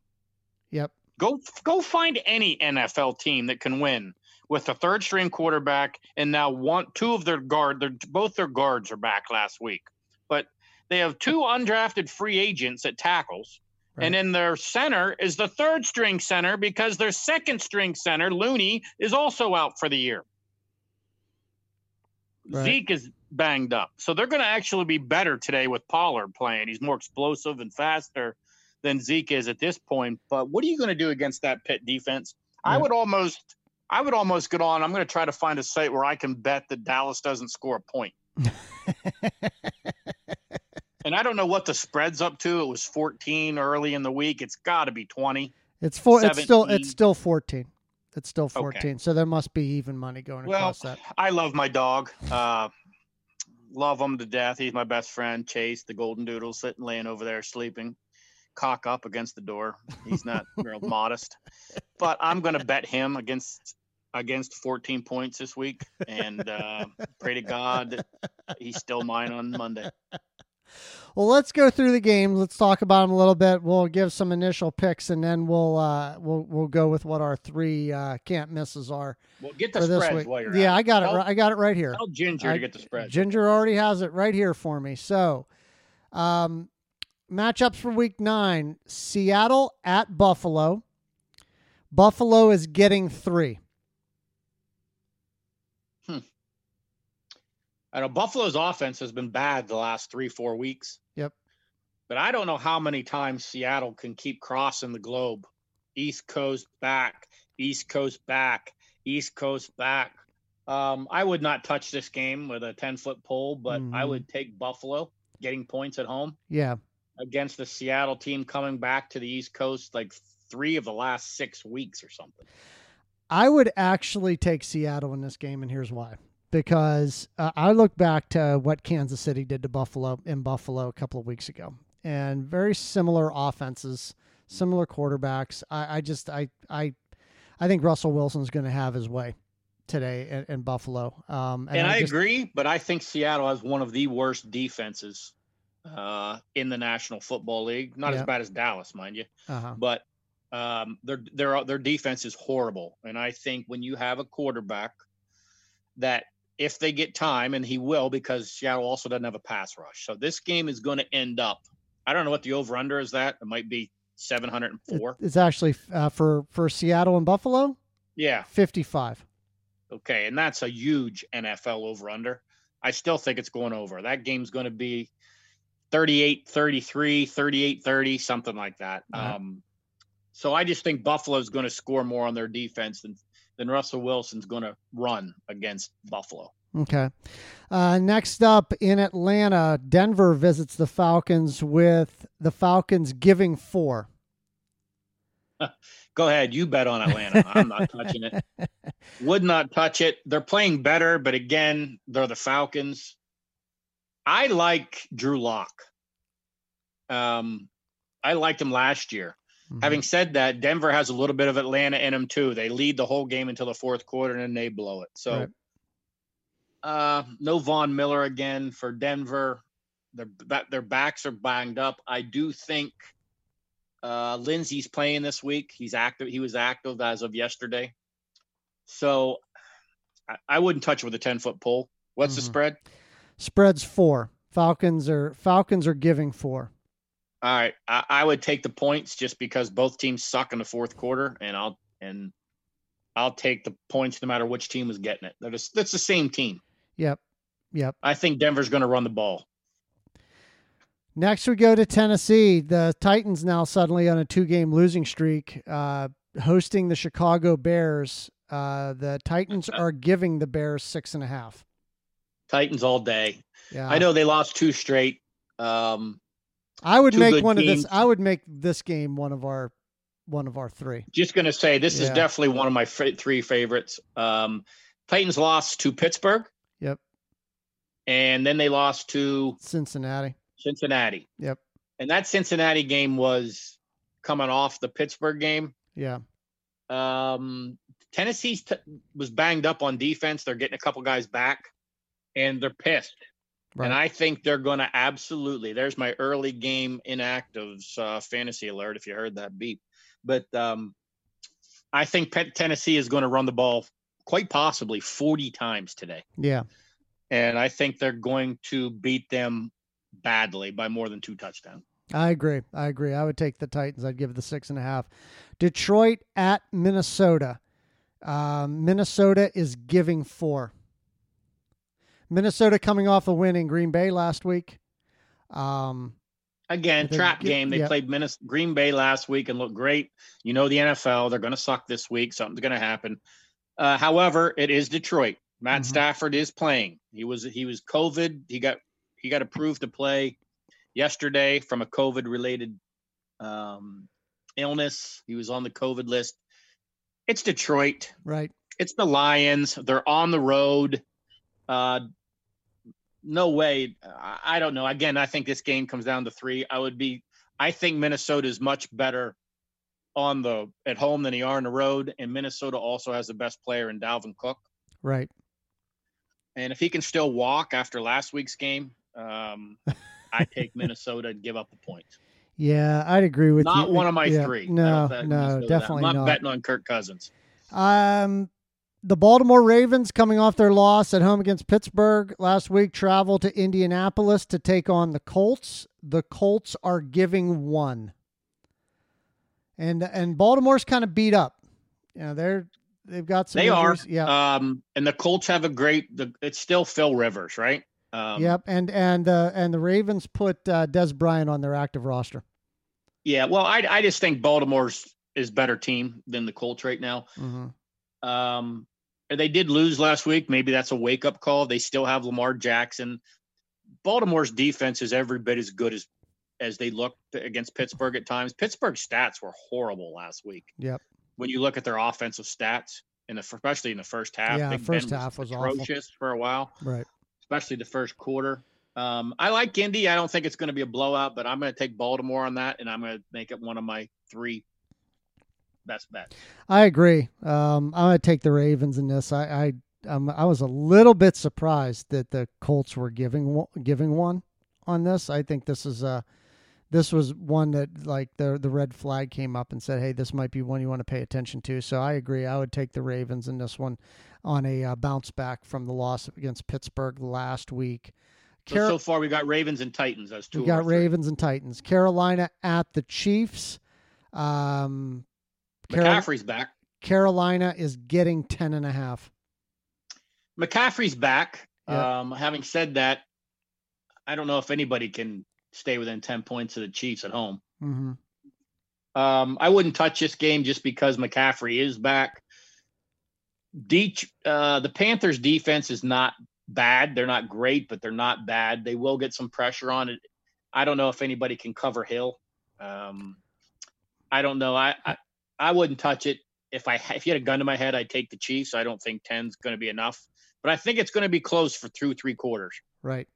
S1: Yep.
S2: Go go find any NFL team that can win with a third string quarterback and now one two of their guard their both their guards are back last week. But they have two undrafted free agents at tackles.
S1: Right.
S2: And then their center is the third string center because their second string center, Looney, is also out for the year.
S1: Right.
S2: Zeke is banged up. So they're going to actually be better today with Pollard playing. He's more explosive and faster than Zeke is at this point. But what are you going to do against that Pitt defense? I would almost I would almost get on. I'm going to try to find a site where I can bet that Dallas doesn't score a point. [LAUGHS] And I don't know what the spread's up to. It was 14 early in the week. It's got to be 20.
S1: It's four. It's still. It's still fourteen. It's still fourteen. So there must be even money going
S2: Well,
S1: across that.
S2: I love my dog. Uh, love him to death. He's my best friend, Chase, the golden doodle, sitting laying over there sleeping, cock up against the door. He's not [LAUGHS] real modest, but I'm going to bet him against against 14 points this week, and uh, pray to God he's still mine on Monday.
S1: Well, let's go through the games. Let's talk about them a little bit. We'll give some initial picks, and then we'll uh, we'll we'll go with what our three uh, can't misses are.
S2: Well, get the
S1: for this week.
S2: while you're
S1: yeah,
S2: at
S1: I got it.
S2: Tell-
S1: ri- I got it right here.
S2: Tell Ginger
S1: I-
S2: to get the spread.
S1: Ginger already has it right here for me. So, um, matchups for week nine: Seattle at Buffalo. Buffalo is getting three.
S2: I know Buffalo's offense has been bad the last three, four weeks.
S1: Yep.
S2: But I don't know how many times Seattle can keep crossing the globe. East Coast back, East Coast back, East Coast back. Um, I would not touch this game with a 10 foot pole, but I
S1: Mhm.
S2: would take Buffalo getting points at home
S1: Yeah,
S2: against the Seattle team coming back to the East Coast like three of the last six weeks or something.
S1: I would actually take Seattle in this game, and here's why. Because uh, I look back to what Kansas City did to Buffalo in Buffalo a couple of weeks ago, and very similar offenses, similar quarterbacks. I, I just I I I think Russell Wilson's going to have his way today in, in Buffalo. Um,
S2: And, I,
S1: just-
S2: agree, but I think Seattle has one of the worst defenses uh, in the National Football League. Not
S1: Yeah.
S2: as bad as Dallas, mind you,
S1: Uh-huh.
S2: but um, their their their defense is horrible. And I think when you have a quarterback that if they get time, and he will, because Seattle also doesn't have a pass rush, so this game is going to end up. I don't know what the over under is. That it might be seven hundred and four.
S1: It's actually uh, for for Seattle and Buffalo,
S2: Yeah,
S1: fifty five.
S2: Okay, and that's a huge NFL over under. I still think it's going over. That game's going to be 38 33, 38 30, something like that.
S1: Right.
S2: Um, so I just think Buffalo's going to score more on their defense than, than Russell Wilson's going to run against Buffalo.
S1: Okay. Uh, next up in Atlanta, Denver visits the Falcons with the Falcons giving four. [LAUGHS]
S2: Go ahead, you bet on Atlanta. I'm not touching it. [LAUGHS] Would not touch it. They're playing better, but again, they're the Falcons. I like Drew Lock. Um, I liked him last year.
S1: Mhm.
S2: Having said that, Denver has a little bit of Atlanta in them too. They lead the whole game until the fourth quarter and then they blow it. So,
S1: Right.
S2: uh, no Von Miller again for Denver. Their their backs are banged up. I do think uh, Lindsay's playing this week. He's active. He was active as of yesterday. So, I, I wouldn't touch it with a ten foot pole. What's the
S1: Mhm.
S2: spread?
S1: Spreads four. Falcons are Falcons are giving four.
S2: All right, I, I would take the points just because both teams suck in the fourth quarter, and I'll and I'll take the points no matter which team is getting it. That is that's the same team.
S1: Yep. Yep.
S2: I think Denver's going to run the ball.
S1: Next, we go to Tennessee. The Titans now suddenly on a two-game losing streak, uh, hosting the Chicago Bears. Uh, the Titans [LAUGHS] are giving the Bears six and a half.
S2: Titans all day.
S1: Yeah,
S2: I know they lost two straight. Um,
S1: I would make one of this. I would make this game one of our one of our three.
S2: just going to say this is definitely one of my fa- three favorites. Um, Titans lost to Pittsburgh.
S1: Yep.
S2: And then they lost to
S1: Cincinnati.
S2: Cincinnati.
S1: Yep.
S2: And that Cincinnati game was coming off the Pittsburgh game.
S1: Yeah.
S2: Um, Tennessee's t- was banged up on defense. They're getting a couple guys back, and they're pissed.
S1: Right.
S2: And I think they're going to absolutely. There's my early game inactives uh, fantasy alert. If you heard that beep, but um, I think Pet- Tennessee is going to run the ball quite possibly 40 times today,
S1: yeah.
S2: and I think they're going to beat them badly by more than two touchdowns.
S1: I agree. I agree. I would take the Titans. I'd give it the six and a half. Detroit at Minnesota. Um, Minnesota is giving four. Minnesota coming off a win in Green Bay last week. Um,
S2: Again,
S1: They're
S2: trap game. They
S1: yeah.
S2: played Minnes- Green Bay last week and looked great. You know the NFL; they're going to suck this week. Something's going to happen. Uh, however, it is Detroit. Matt
S1: Mhm.
S2: Stafford is playing. He was he was COVID. He got he got approved to play yesterday from a COVID related um, illness. He was on the COVID list. It's Detroit.
S1: right.
S2: It's the Lions. They're on the road. Uh, no way. I, don't know. Again, I think this game comes down to three. I would be. I think Minnesota is much better on the at home than they are on the road, and Minnesota also has the best player in Dalvin Cook.
S1: Right.
S2: And if he can still walk after last week's game, um, [LAUGHS] I take Minnesota and give up a point.
S1: Yeah, I'd agree with
S2: not
S1: you.
S2: Not one of my
S1: yeah,
S2: three.
S1: No, no, definitely
S2: I'm
S1: not.
S2: betting on Kirk Cousins.
S1: Um, the Baltimore Ravens, coming off their loss at home against Pittsburgh last week, travel to Indianapolis to take on the Colts. The Colts are giving one, and and Baltimore's kind of beat up. You know, they're they've got some.
S2: They
S1: injuries.
S2: are.
S1: Yeah.
S2: Um, and the Colts have a great. The, it's still Phil Rivers, right? Um,
S1: yep. And and uh, and the Ravens put uh, Dez Bryant on their active roster.
S2: Yeah. Well, I I just think Baltimore's is better team than the Colts right now.
S1: Mm-hmm.
S2: Um, they did lose last week. Maybe that's a wake up call. They still have Lamar Jackson. Baltimore's defense is every bit as good as as they looked against Pittsburgh at times. Pittsburgh's stats were horrible last week.
S1: Yep.
S2: When you look at their offensive stats, in the especially in the first half,
S1: yeah, first
S2: ben
S1: half was,
S2: was
S1: awful.
S2: atrocious for a while.
S1: Right.
S2: Especially the first quarter. Um, I like Indy. I don't think it's going to be a blowout, but I'm going to take Baltimore on that, and I'm going to make it one of my three best bets.
S1: I agree. Um, I'm going to take the Ravens in this. I I, um, I was a little bit surprised that the Colts were giving giving one on this. I think this is a this was one that like the the red flag came up and said, "Hey, this might be one you want to pay attention to." So I agree. I would take the Ravens in this one on a uh, bounce back from the loss against Pittsburgh last week.
S2: Car- so, so, far, we got Ravens and Titans as two.
S1: We got Ravens and Titans. Carolina at the Chiefs. Um,
S2: McCaffrey's back.
S1: Carolina is getting ten and a half.
S2: McCaffrey's back. Yeah. Um, having said that, I don't know if anybody can stay within 10 points of the Chiefs at home.
S1: Mm-hmm.
S2: Um, I wouldn't touch this game just because McCaffrey is back. De- uh, the Panthers' defense is not bad. They're not great, but they're not bad. They will get some pressure on it. I don't know if anybody can cover Hill. Um, I don't know. I, I, I wouldn't touch it. If I if you had a gun to my head, I'd take the Chiefs. I don't think 10's going to be enough, but I think it's going to be close for through three quarters.
S1: Right.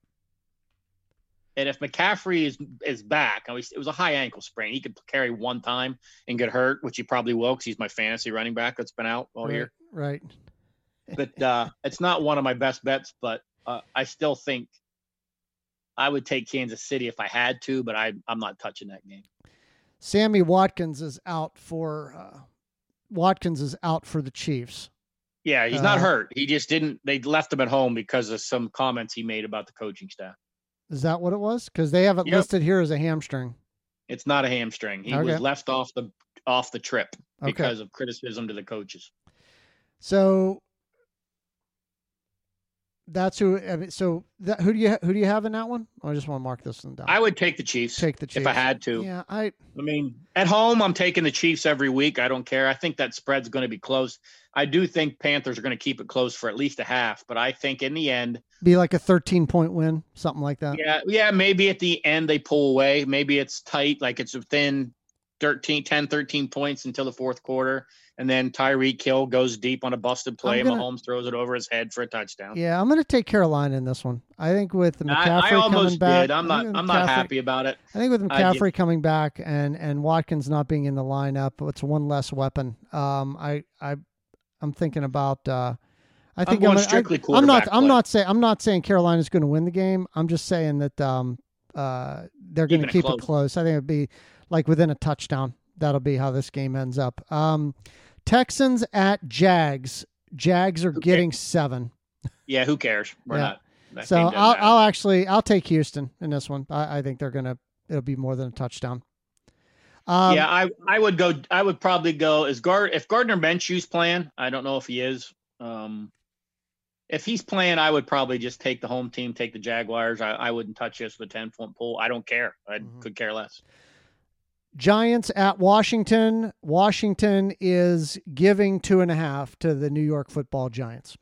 S2: And if McCaffrey is is back, it was a high ankle sprain. He could carry one time and get hurt, which he probably will because he's my fantasy running back that's been out all
S1: right,
S2: year.
S1: Right.
S2: but [LAUGHS] uh, it's not one of my best bets. But uh, I still think I would take Kansas City if I had to, but I I'm not touching that game.
S1: Sammy Watkins is out for uh, Watkins is out for the Chiefs.
S2: Yeah, he's not uh, hurt. He just didn't. They left him at home because of some comments he made about the coaching staff.
S1: Is that what it was? Because they have it yep. listed here as a hamstring.
S2: It's not a hamstring. He okay. was left off the off the trip because okay. of criticism to the coaches.
S1: So that's who. I mean, So that, who do you who do you have in that one? I just want to mark this one down.
S2: I would take the Chiefs.
S1: Take the Chiefs
S2: if I had to.
S1: Yeah, I.
S2: I mean, at home, I'm taking the Chiefs every week. I don't care. I think that spread's going to be close. I do think Panthers are going to keep it close for at least a half, but I think in the end,
S1: be like a 13 point win, something like that.
S2: Yeah, yeah. Maybe at the end they pull away. Maybe it's tight, like it's within 13, 10, 13 points until the fourth quarter. And then Tyreek Hill goes deep on a busted play. Gonna, Mahomes throws it over his head for a touchdown.
S1: Yeah, I'm going to take Carolina in this one. I think with McCaffrey I, I coming back,
S2: did. I'm not. I'm not happy about it.
S1: I think with McCaffrey coming back and and Watkins not being in the lineup, it's one less weapon. Um, I I I'm thinking about. Uh, I think
S2: I'm,
S1: I'm,
S2: strictly
S1: I, am not.
S2: Play.
S1: I'm not saying. I'm not saying Carolina's going to win the game. I'm just saying that um, uh, they're going to keep it close. it close. I think it'd be like within a touchdown. That'll be how this game ends up. Um, Texans at Jags. Jags are getting seven.
S2: Yeah, who cares? We're yeah. not.
S1: So I'll, I'll actually I'll take Houston in this one. I, I think they're gonna it'll be more than a touchdown.
S2: Um, yeah, I I would go. I would probably go as guard if Gardner Minshew's playing. I don't know if he is. Um, if he's playing, I would probably just take the home team, take the Jaguars. I, I wouldn't touch this with a ten point pull. I don't care. I mm-hmm. could care less.
S1: Giants at Washington. Washington is giving two and a half to the New York Football Giants.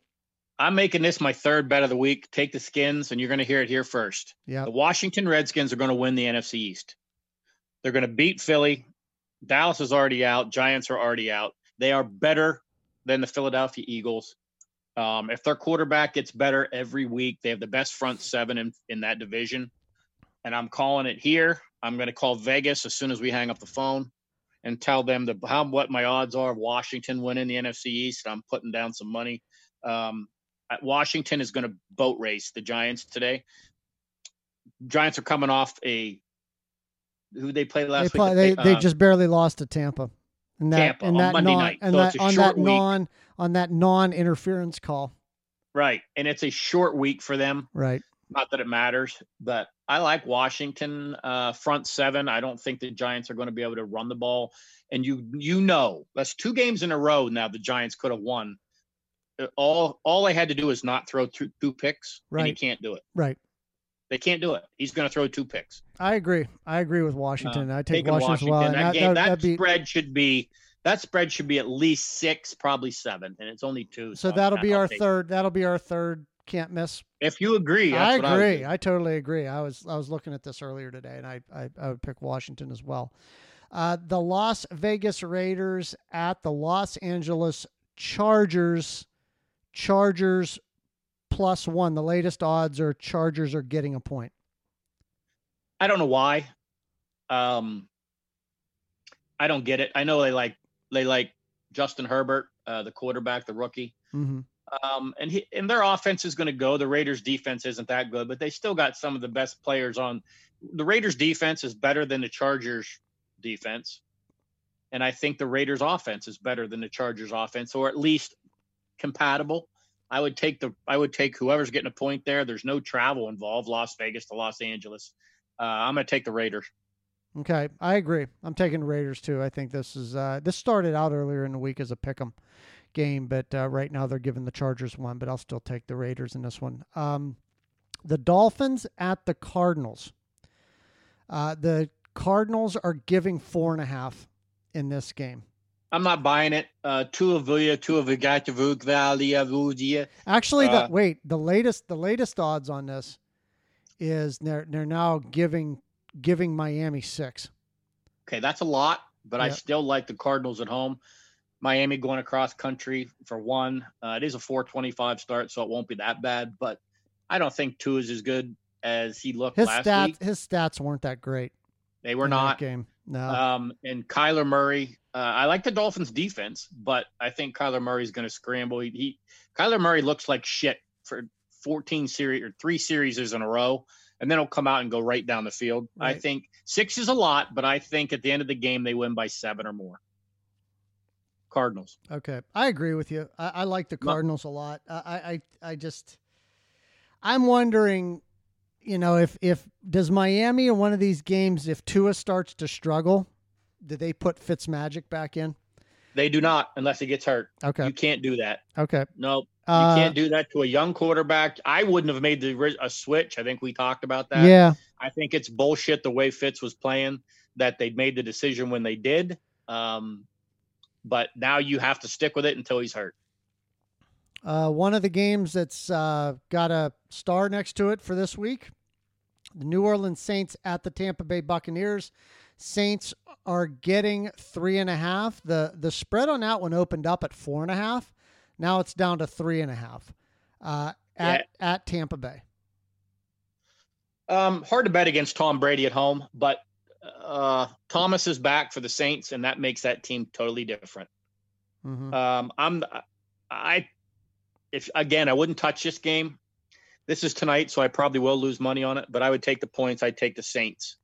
S2: I'm making this my third bet of the week. Take the Skins, and you're going to hear it here first.
S1: Yeah,
S2: the Washington Redskins are going to win the NFC East. They're going to beat Philly. Dallas is already out. Giants are already out. They are better than the Philadelphia Eagles. Um, if their quarterback gets better every week, they have the best front seven in, in that division. And I'm calling it here. I'm going to call Vegas as soon as we hang up the phone. and tell them the how what my odds are Washington winning the NFC East. I'm putting down some money. Um, Washington is going to boat race the Giants today. Giants are coming off a who they played last
S1: they
S2: week.
S1: Play, they, they uh, just barely lost to Tampa.
S2: And that, Tampa and that Monday
S1: non,
S2: night.
S1: And
S2: so
S1: that, on that
S2: week.
S1: non on that non interference call.
S2: Right, and it's a short week for them.
S1: Right.
S2: Not that it matters, but I like Washington uh, front seven. I don't think the Giants are going to be able to run the ball. And you you know that's two games in a row now. The Giants could have won. Uh, all all they had to do is not throw two, two picks,
S1: right.
S2: and he can't do it.
S1: Right.
S2: They can't do it. He's going to throw two picks.
S1: I agree. I agree with Washington. Uh, I take Washington,
S2: Washington.
S1: well.
S2: That, game, that, that be, spread should be that spread should be at least six, probably seven, and it's only two.
S1: So, so that'll be our third. It. That'll be our third. Can't miss.
S2: If you agree,
S1: I agree. I, I, totally agree. I was I was looking at this earlier today, and I I, I would pick Washington as well. Uh, the Las Vegas Raiders at the Los Angeles Chargers. Chargers plus one. The latest odds are Chargers are getting a point.
S2: I don't know why. Um, I don't get it. I know they like they like Justin Herbert, uh, the quarterback, the rookie.
S1: Mm-hmm.
S2: Um, and he, and their offense is going to go. The Raiders' defense isn't that good, but they still got some of the best players on. The Raiders' defense is better than the Chargers' defense, and I think the Raiders' offense is better than the Chargers' offense, or at least compatible. I would take the I would take whoever's getting a point there. There's no travel involved, Las Vegas to Los Angeles. Uh, I'm going to take the Raiders.
S1: Okay, I agree. I'm taking Raiders too. I think this is uh, this started out earlier in the week as a pick'em game, but uh, right now they're giving the Chargers one. But I'll still take the Raiders in this one. Um, the Dolphins at the Cardinals. Uh, the Cardinals are giving four and a half in this game.
S2: I'm not buying it. Uh, two of the two of the
S1: Actually, the, uh, wait. The latest the latest odds on this is they're they're now giving giving Miami six.
S2: Okay, that's a lot, but yep. I still like the Cardinals at home. Miami going across country for one. Uh, it is a 425 start, so it won't be that bad. But I don't think Tua is as good as he looked
S1: his
S2: last
S1: stats,
S2: week.
S1: His stats weren't that great.
S2: They were not
S1: game. No.
S2: Um, and Kyler Murray. Uh, I like the Dolphins' defense, but I think Kyler Murray is going to scramble. He, he Kyler Murray looks like shit for 14 series or three series in a row and then he'll come out and go right down the field. Right. I think six is a lot, but I think at the end of the game they win by seven or more. Cardinals.
S1: Okay, I agree with you. I, I like the Cardinals a lot. I, I I just I'm wondering, you know, if if does Miami in one of these games, if Tua starts to struggle, do they put Fitzmagic back in?
S2: They do not unless he gets hurt.
S1: Okay,
S2: you can't do that.
S1: Okay,
S2: no, you uh, can't do that to a young quarterback. I wouldn't have made the a switch. I think we talked about that.
S1: Yeah.
S2: I think it's bullshit the way Fitz was playing that they made the decision when they did. Um, but now you have to stick with it until he's hurt.
S1: Uh, one of the games that's uh, got a star next to it for this week the New Orleans Saints at the Tampa Bay Buccaneers. Saints are getting three and a half. The the spread on that one opened up at four and a half. Now it's down to three and a half uh, at yeah. at Tampa Bay.
S2: Um, hard to bet against Tom Brady at home, but uh, Thomas is back for the Saints, and that makes that team totally different.
S1: Mm-hmm.
S2: Um, I'm I if again I wouldn't touch this game. This is tonight, so I probably will lose money on it, but I would take the points. I'd take the Saints.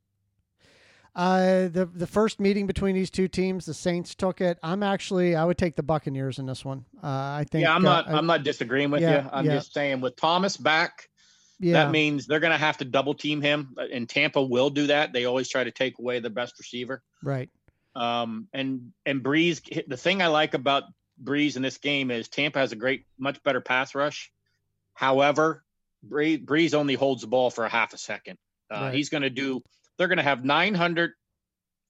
S1: Uh, the the first meeting between these two teams, the Saints took it. I'm actually I would take the Buccaneers in this one. Uh, I think.
S2: Yeah, I'm not.
S1: Uh,
S2: I'm not disagreeing with
S1: yeah,
S2: you. I'm
S1: yeah.
S2: just saying with Thomas back, yeah. that means they're going to have to double team him, uh, and Tampa will do that. They always try to take away the best receiver.
S1: Right.
S2: Um, and and Brees. The thing I like about Brees in this game is Tampa has a great, much better pass rush. However, Brees only holds the ball for a half a second. Uh, right. He's going to do they're going to have 900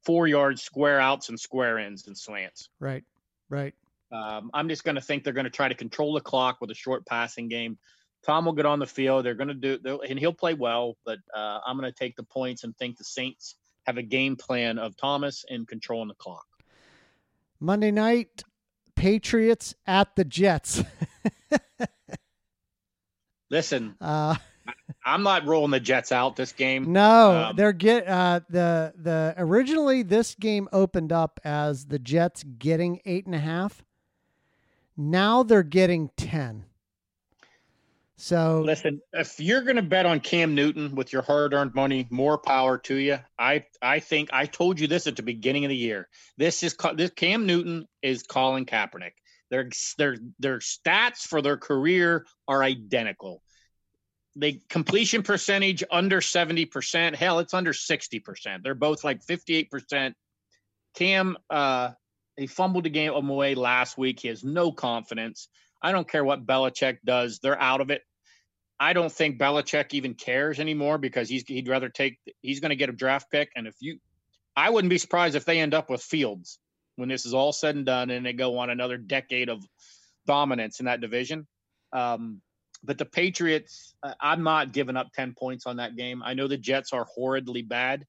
S2: four yard square outs and square ins and slants.
S1: Right, right.
S2: Um, I'm just going to think they're going to try to control the clock with a short passing game. Tom will get on the field. They're going to do, and he'll play well. But uh, I'm going to take the points and think the Saints have a game plan of Thomas and controlling the clock.
S1: Monday night, Patriots at the Jets. [LAUGHS]
S2: Listen, [LAUGHS] uh, I'm not rolling the Jets out this game.
S1: No,
S2: Um,
S1: they're get uh, the the originally this game opened up as the Jets getting eight and a half. Now they're getting ten. So
S2: Listen, if you're going to bet on Cam Newton with your hard-earned money, more power to you. I I think I told you this at the beginning of the year. This is this Cam Newton is Colin Kaepernick. Their their their stats for their career are identical. The completion percentage under 70%. Hell, it's under 60%. They're both like 58%. Cam uh he fumbled the game away last week. He has no confidence. I don't care what Belichick does. They're out of it. I don't think Belichick even cares anymore because he's he'd rather take he's going to get a draft pick. And if you, I wouldn't be surprised if they end up with Fields when this is all said and done and they go on another decade of dominance in that division. Um, but the Patriots, I'm not giving up ten points on that game. I know the Jets are horridly bad.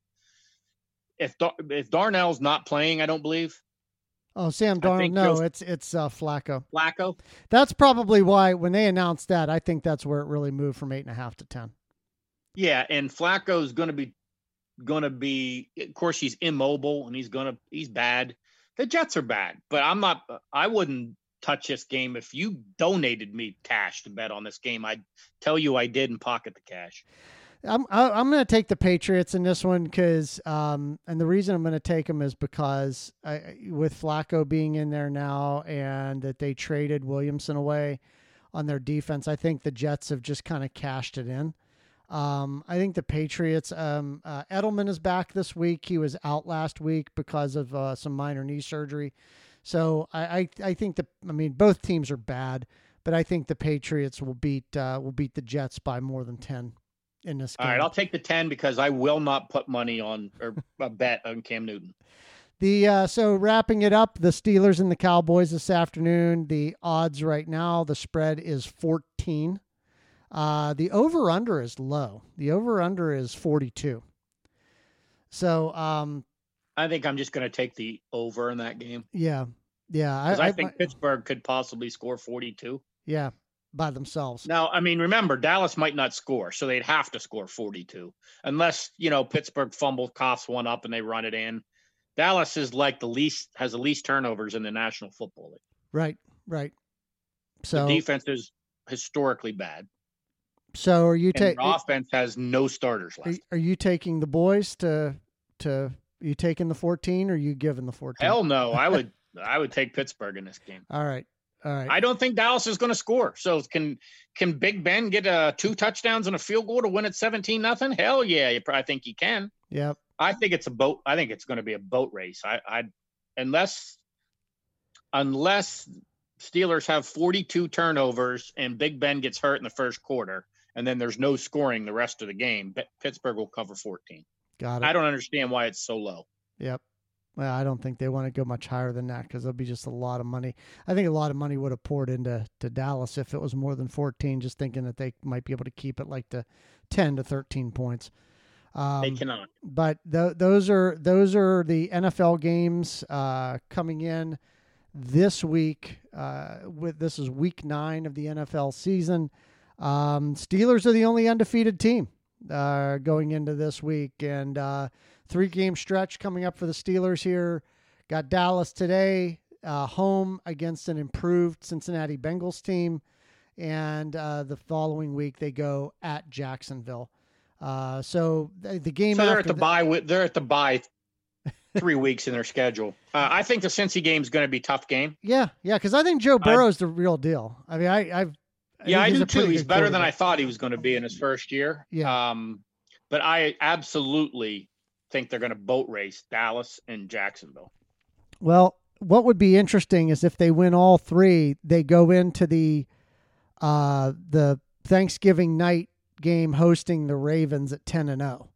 S2: If if Darnold's not playing, I don't believe
S1: oh Sam Darnold, no, it's it's uh, Flacco.
S2: Flacco.
S1: That's probably why when they announced that, I think that's where it really moved from eight and a half to ten.
S2: Yeah, and Flacco's going to be going to be. Of course, he's immobile and he's going to he's bad. The Jets are bad, but I'm not. I wouldn't touch this game if you donated me cash to bet on this game. I'd tell you I did and pocket the cash.
S1: I'm I'm going to take the Patriots in this one because, um, and the reason I'm going to take them is because I- with Flacco being in there now and that they traded Williamson away on their defense, I think the Jets have just kind of cashed it in. Um, I think the Patriots. Um, uh, Edelman is back this week. He was out last week because of uh, some minor knee surgery. So I, I, I think the. I mean, both teams are bad, but I think the Patriots will beat uh, will beat the Jets by more than ten in this game.
S2: All right, I'll take the ten because I will not put money on or a bet on Cam Newton.
S1: The uh, so wrapping it up, the Steelers and the Cowboys this afternoon. The odds right now, the spread is fourteen. Uh, the over under is low. The over under is forty two. So um,
S2: I think I'm just going to take the over in that game
S1: yeah, yeah,
S2: because I,
S1: I,
S2: think
S1: I-
S2: Pittsburgh could possibly score 42.
S1: yeah by themselves.
S2: Now, I mean, remember Dallas might not score, so they'd have to score 42 unless you know Pittsburgh fumbles, coughs one up, and they run it in. Dallas is like the least has the least turnovers in the National Football League.
S1: Right, right. So
S2: the defense is historically bad,
S1: so are you taking
S2: offense has no starters left.
S1: are you taking the boys to to are you taking the fourteen or are you giving the fourteen?
S2: Hell no, I would I would take Pittsburgh in this game.
S1: All right, all right.
S2: I don't think Dallas is going to score. So can can Big Ben get uh, two touchdowns and a field goal to win at 17 nothing? Hell yeah, I think he can.
S1: yep.
S2: I think it's a boat. I think it's going to be a boat race. I, I unless unless Steelers have 42 turnovers and Big Ben gets hurt in the first quarter, and then there's no scoring the rest of the game, Pittsburgh will cover 14.
S1: Got it.
S2: I don't understand why it's so low.
S1: Yep. Well, I don't think they want to go much higher than that because there'll be just a lot of money. I think a lot of money would have poured into to Dallas if it was more than 14, just thinking that they might be able to keep it like to 10 to 13 points. Um,
S2: They cannot.
S1: but th- those are those are the NFL games uh, coming in this week. Uh, with this is week nine of the NFL season. Um, Steelers are the only undefeated team uh, going into this week, and uh, three game stretch coming up for the Steelers here. Got Dallas today, uh, home against an improved Cincinnati Bengals team, and uh, the following week they go at Jacksonville. Uh, so the, the game
S2: So they're at the
S1: th-
S2: bye. They're at the bye. [LAUGHS] Three weeks in their schedule. Uh, I think the Cincy game is going to be a tough game.
S1: Yeah, yeah, because I think Joe Burrow's the real deal. I mean, I, I've
S2: Yeah, I
S1: think he's
S2: do too. He's better than I thought he was going to be in his first year.
S1: Yeah.
S2: Um, but I absolutely think they're going to boat race Dallas and Jacksonville.
S1: Well, what would be interesting is if they win all three, they go into the uh the Thanksgiving night game hosting the Ravens at ten and zero.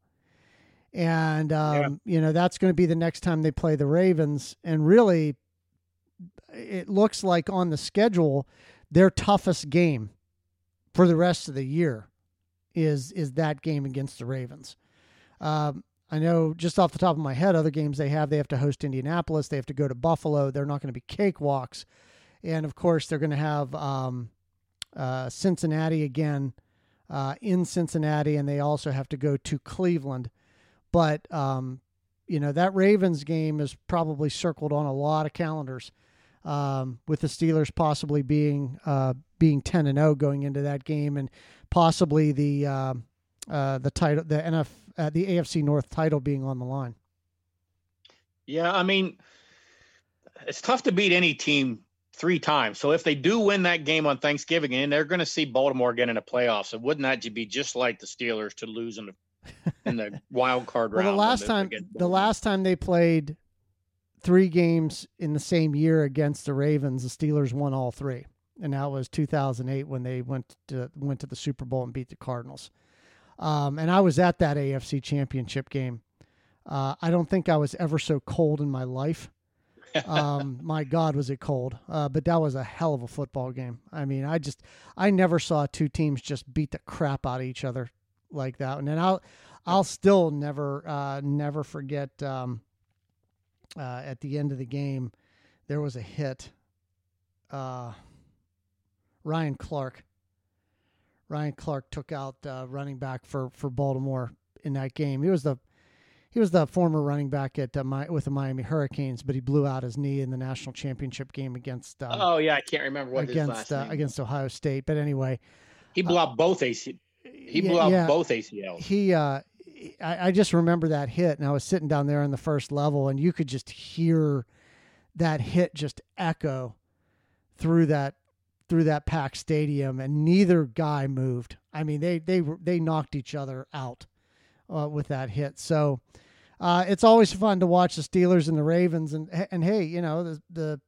S1: And um, you know that's going to be the next time they play the Ravens, and really, it looks like on the schedule, their toughest game for the rest of the year is is that game against the Ravens. Um, I know just off the top of my head, other games they have, they have to host Indianapolis, they have to go to Buffalo. They're not going to be cakewalks, and of course they're going to have um, uh, Cincinnati again uh, in Cincinnati, and they also have to go to Cleveland. But um, you know that Ravens game is probably circled on a lot of calendars, um, with the Steelers possibly being uh, being ten and zero going into that game, and possibly the uh, uh, the title, the NF, uh, the AFC North title being on the line.
S2: Yeah, I mean, it's tough to beat any team three times. So if they do win that game on Thanksgiving, and they're going to see Baltimore get in the playoffs, so wouldn't that be just like the Steelers to lose in the in the [LAUGHS] wild card
S1: well,
S2: round?
S1: the last time, the last time they played three games in the same year against the Ravens, the Steelers won all three, and that was 2008 when they went to went to the Super Bowl and beat the Cardinals. Um, and I was at that AFC Championship game. Uh, I don't think I was ever so cold in my life. um, [LAUGHS] my God, was it cold? Uh, but that was a hell of a football game. I mean, I just, I never saw two teams just beat the crap out of each other like that. And then I'll, I'll still never, uh, never forget. Um, uh, at the end of the game, there was a hit. Uh, Ryan Clark. Ryan Clark took out uh, running back for for Baltimore in that game. He was the he was the former running back at uh, my, with the Miami Hurricanes, but he blew out his knee in the national championship game against.
S2: Uh, oh yeah, I can't remember what
S1: against
S2: uh,
S1: against Ohio State. But anyway,
S2: he blew out both AC. He blew out yeah, both ACLs.
S1: He, uh, I, I just remember that hit, and I was sitting down there on the first level, and you could just hear that hit just echo through that through that packed stadium, and neither guy moved. I mean, they they they knocked each other out uh, with that hit. So uh, it's always fun to watch the Steelers and the Ravens. And and hey, you know the the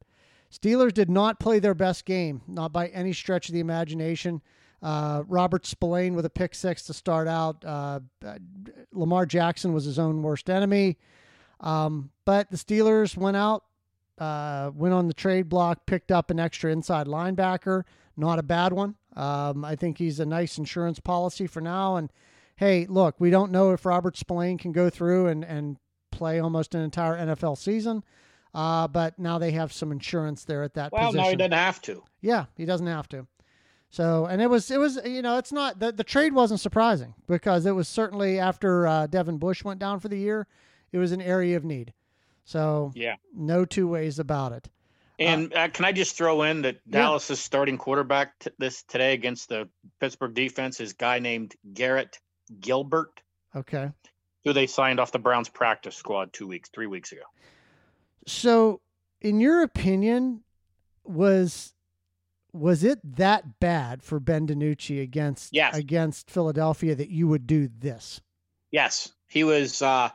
S1: Steelers did not play their best game, not by any stretch of the imagination. Uh, Robert Spillane with a pick six to start out. Uh, Lamar Jackson was his own worst enemy. Um, but the Steelers went out, uh, went on the trade block, picked up an extra inside linebacker. Not a bad one. Um, I think he's a nice insurance policy for now. And hey, look, we don't know if Robert Spillane can go through and, and play almost an entire NFL season. Uh, but now they have some insurance there at that
S2: well,
S1: position.
S2: no, he doesn't have to.
S1: Yeah, he doesn't have to. So, and it was, it was, you know, it's not, the, the trade wasn't surprising because it was certainly after uh, Devin Bush went down for the year, it was an area of need. So,
S2: yeah,
S1: no two ways about it.
S2: And uh, can I just throw in that yeah. Dallas's starting quarterback t- this today against the Pittsburgh defense is a guy named Garrett Gilbert.
S1: Okay.
S2: Who they signed off the Browns practice squad two weeks, three weeks ago.
S1: So, in your opinion, was was it that bad for Ben DiNucci against
S2: yes.
S1: against Philadelphia that you would do this?
S2: Yes, he was. Uh,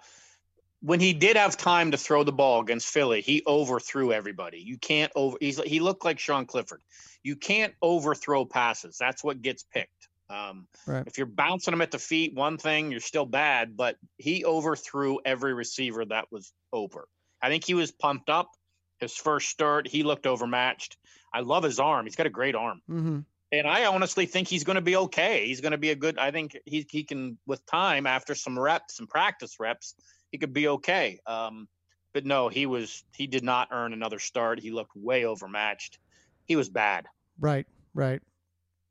S2: when he did have time to throw the ball against Philly, he overthrew everybody. You can't over. He's he looked like Sean Clifford. You can't overthrow passes. That's what gets picked. Um, right. If you're bouncing them at the feet, one thing you're still bad, but he overthrew every receiver that was over. I think he was pumped up. His first start, he looked overmatched. I love his arm. He's got a great arm.
S1: Mm-hmm.
S2: And I honestly think he's going to be okay. He's going to be a good. I think he he can with time after some reps, some practice reps, he could be okay. Um, but no, he was he did not earn another start. He looked way overmatched. He was bad.
S1: Right, right.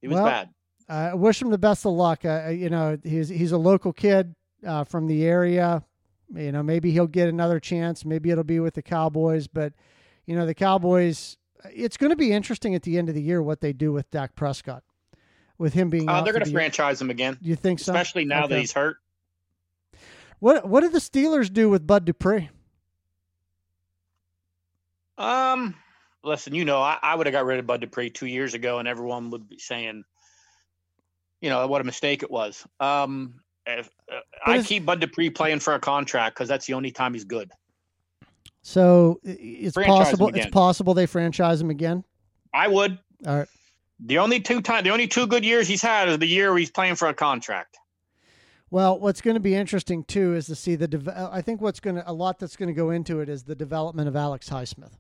S2: He was well, bad.
S1: I wish him the best of luck. Uh, you know, he's he's a local kid uh, from the area. You know, maybe he'll get another chance. Maybe it'll be with the Cowboys. But you know, the Cowboys. It's going to be interesting at the end of the year what they do with Dak Prescott, with him being.
S2: Uh, they're going
S1: to
S2: the franchise him again.
S1: You think so?
S2: Especially now okay. that he's hurt.
S1: What What did the Steelers do with Bud Dupree?
S2: Um, listen, you know, I, I would have got rid of Bud Dupree two years ago, and everyone would be saying you know what a mistake it was. Um, if, uh, I keep Bud Dupree playing for a contract because that's the only time he's good.
S1: So it's franchise possible. It's possible they franchise him again.
S2: I would.
S1: All right.
S2: The only two time, the only two good years he's had is the year he's playing for a contract.
S1: Well, what's going to be interesting too is to see the. I think what's going to a lot that's going to go into it is the development of Alex Highsmith.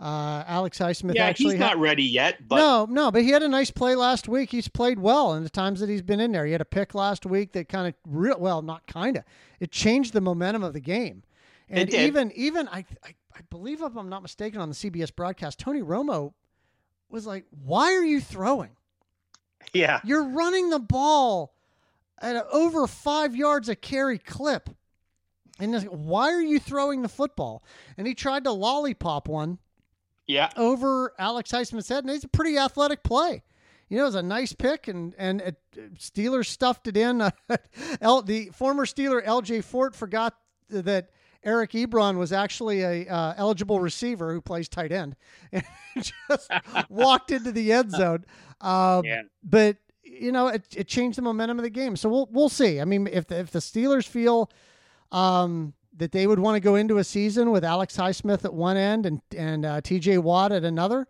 S1: Uh, Alex Highsmith
S2: yeah,
S1: actually
S2: he's not ready yet. But
S1: no, no, but he had a nice play last week. He's played well in the times that he's been in there. He had a pick last week that kind of real well, not kind of. It changed the momentum of the game. And even even I, I I believe if I'm not mistaken on the CBS broadcast, Tony Romo was like, "Why are you throwing?
S2: Yeah.
S1: You're running the ball at a, over five yards a carry clip. And like, why are you throwing the football? And he tried to lollipop one
S2: Yeah.
S1: over Alex Highsmith's head, and it's a pretty athletic play. You know, it was a nice pick, and and it, Steelers stuffed it in. [LAUGHS] L, the former Steeler L.J. Fort forgot that Eric Ebron was actually a uh, eligible receiver who plays tight end, [LAUGHS] and just [LAUGHS] walked into the end zone. Uh,
S2: Yeah.
S1: But you know, it, it changed the momentum of the game. So we'll we'll see. I mean, if the, if the Steelers feel um, that they would want to go into a season with Alex Highsmith at one end and and uh, T.J. Watt at another,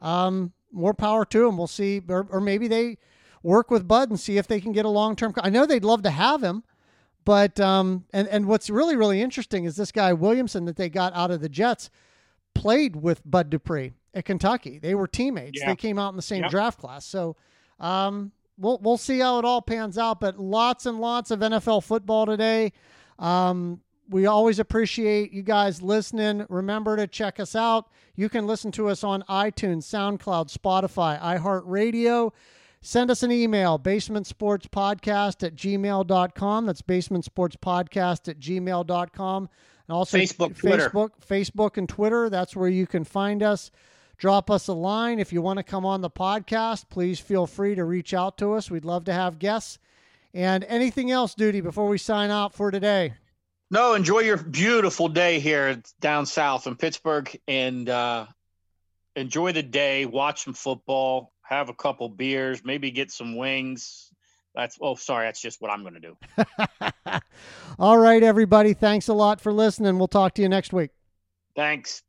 S1: um, more power to them. We'll see, or, or maybe they work with Bud and see if they can get a long term. I know they'd love to have him, but um, and and what's really really interesting is this guy Williamson that they got out of the Jets played with Bud Dupree at Kentucky. They were teammates.
S2: Yeah.
S1: They came out in the same
S2: Yep.
S1: draft class. So um, we'll we'll see how it all pans out. But lots and lots of NFL football today. Um, we always appreciate you guys listening. Remember to check us out. You can listen to us on iTunes, SoundCloud, Spotify, iHeartRadio. Send us an email, basementsportspodcast at gmail.com. That's basementsportspodcast at gmail.com. And also
S2: Facebook, Twitter.
S1: Facebook, Facebook and Twitter. That's where you can find us. Drop us a line. If you want to come on the podcast, please feel free to reach out to us. We'd love to have guests. And anything else, Duty, before we sign out for today?
S2: No, enjoy your beautiful day here down south in Pittsburgh and uh, enjoy the day. Watch some football, have a couple beers, maybe get some wings. That's oh, sorry, that's just what I'm going to do. [LAUGHS]
S1: All right, everybody. Thanks a lot for listening. We'll talk to you next week.
S2: Thanks.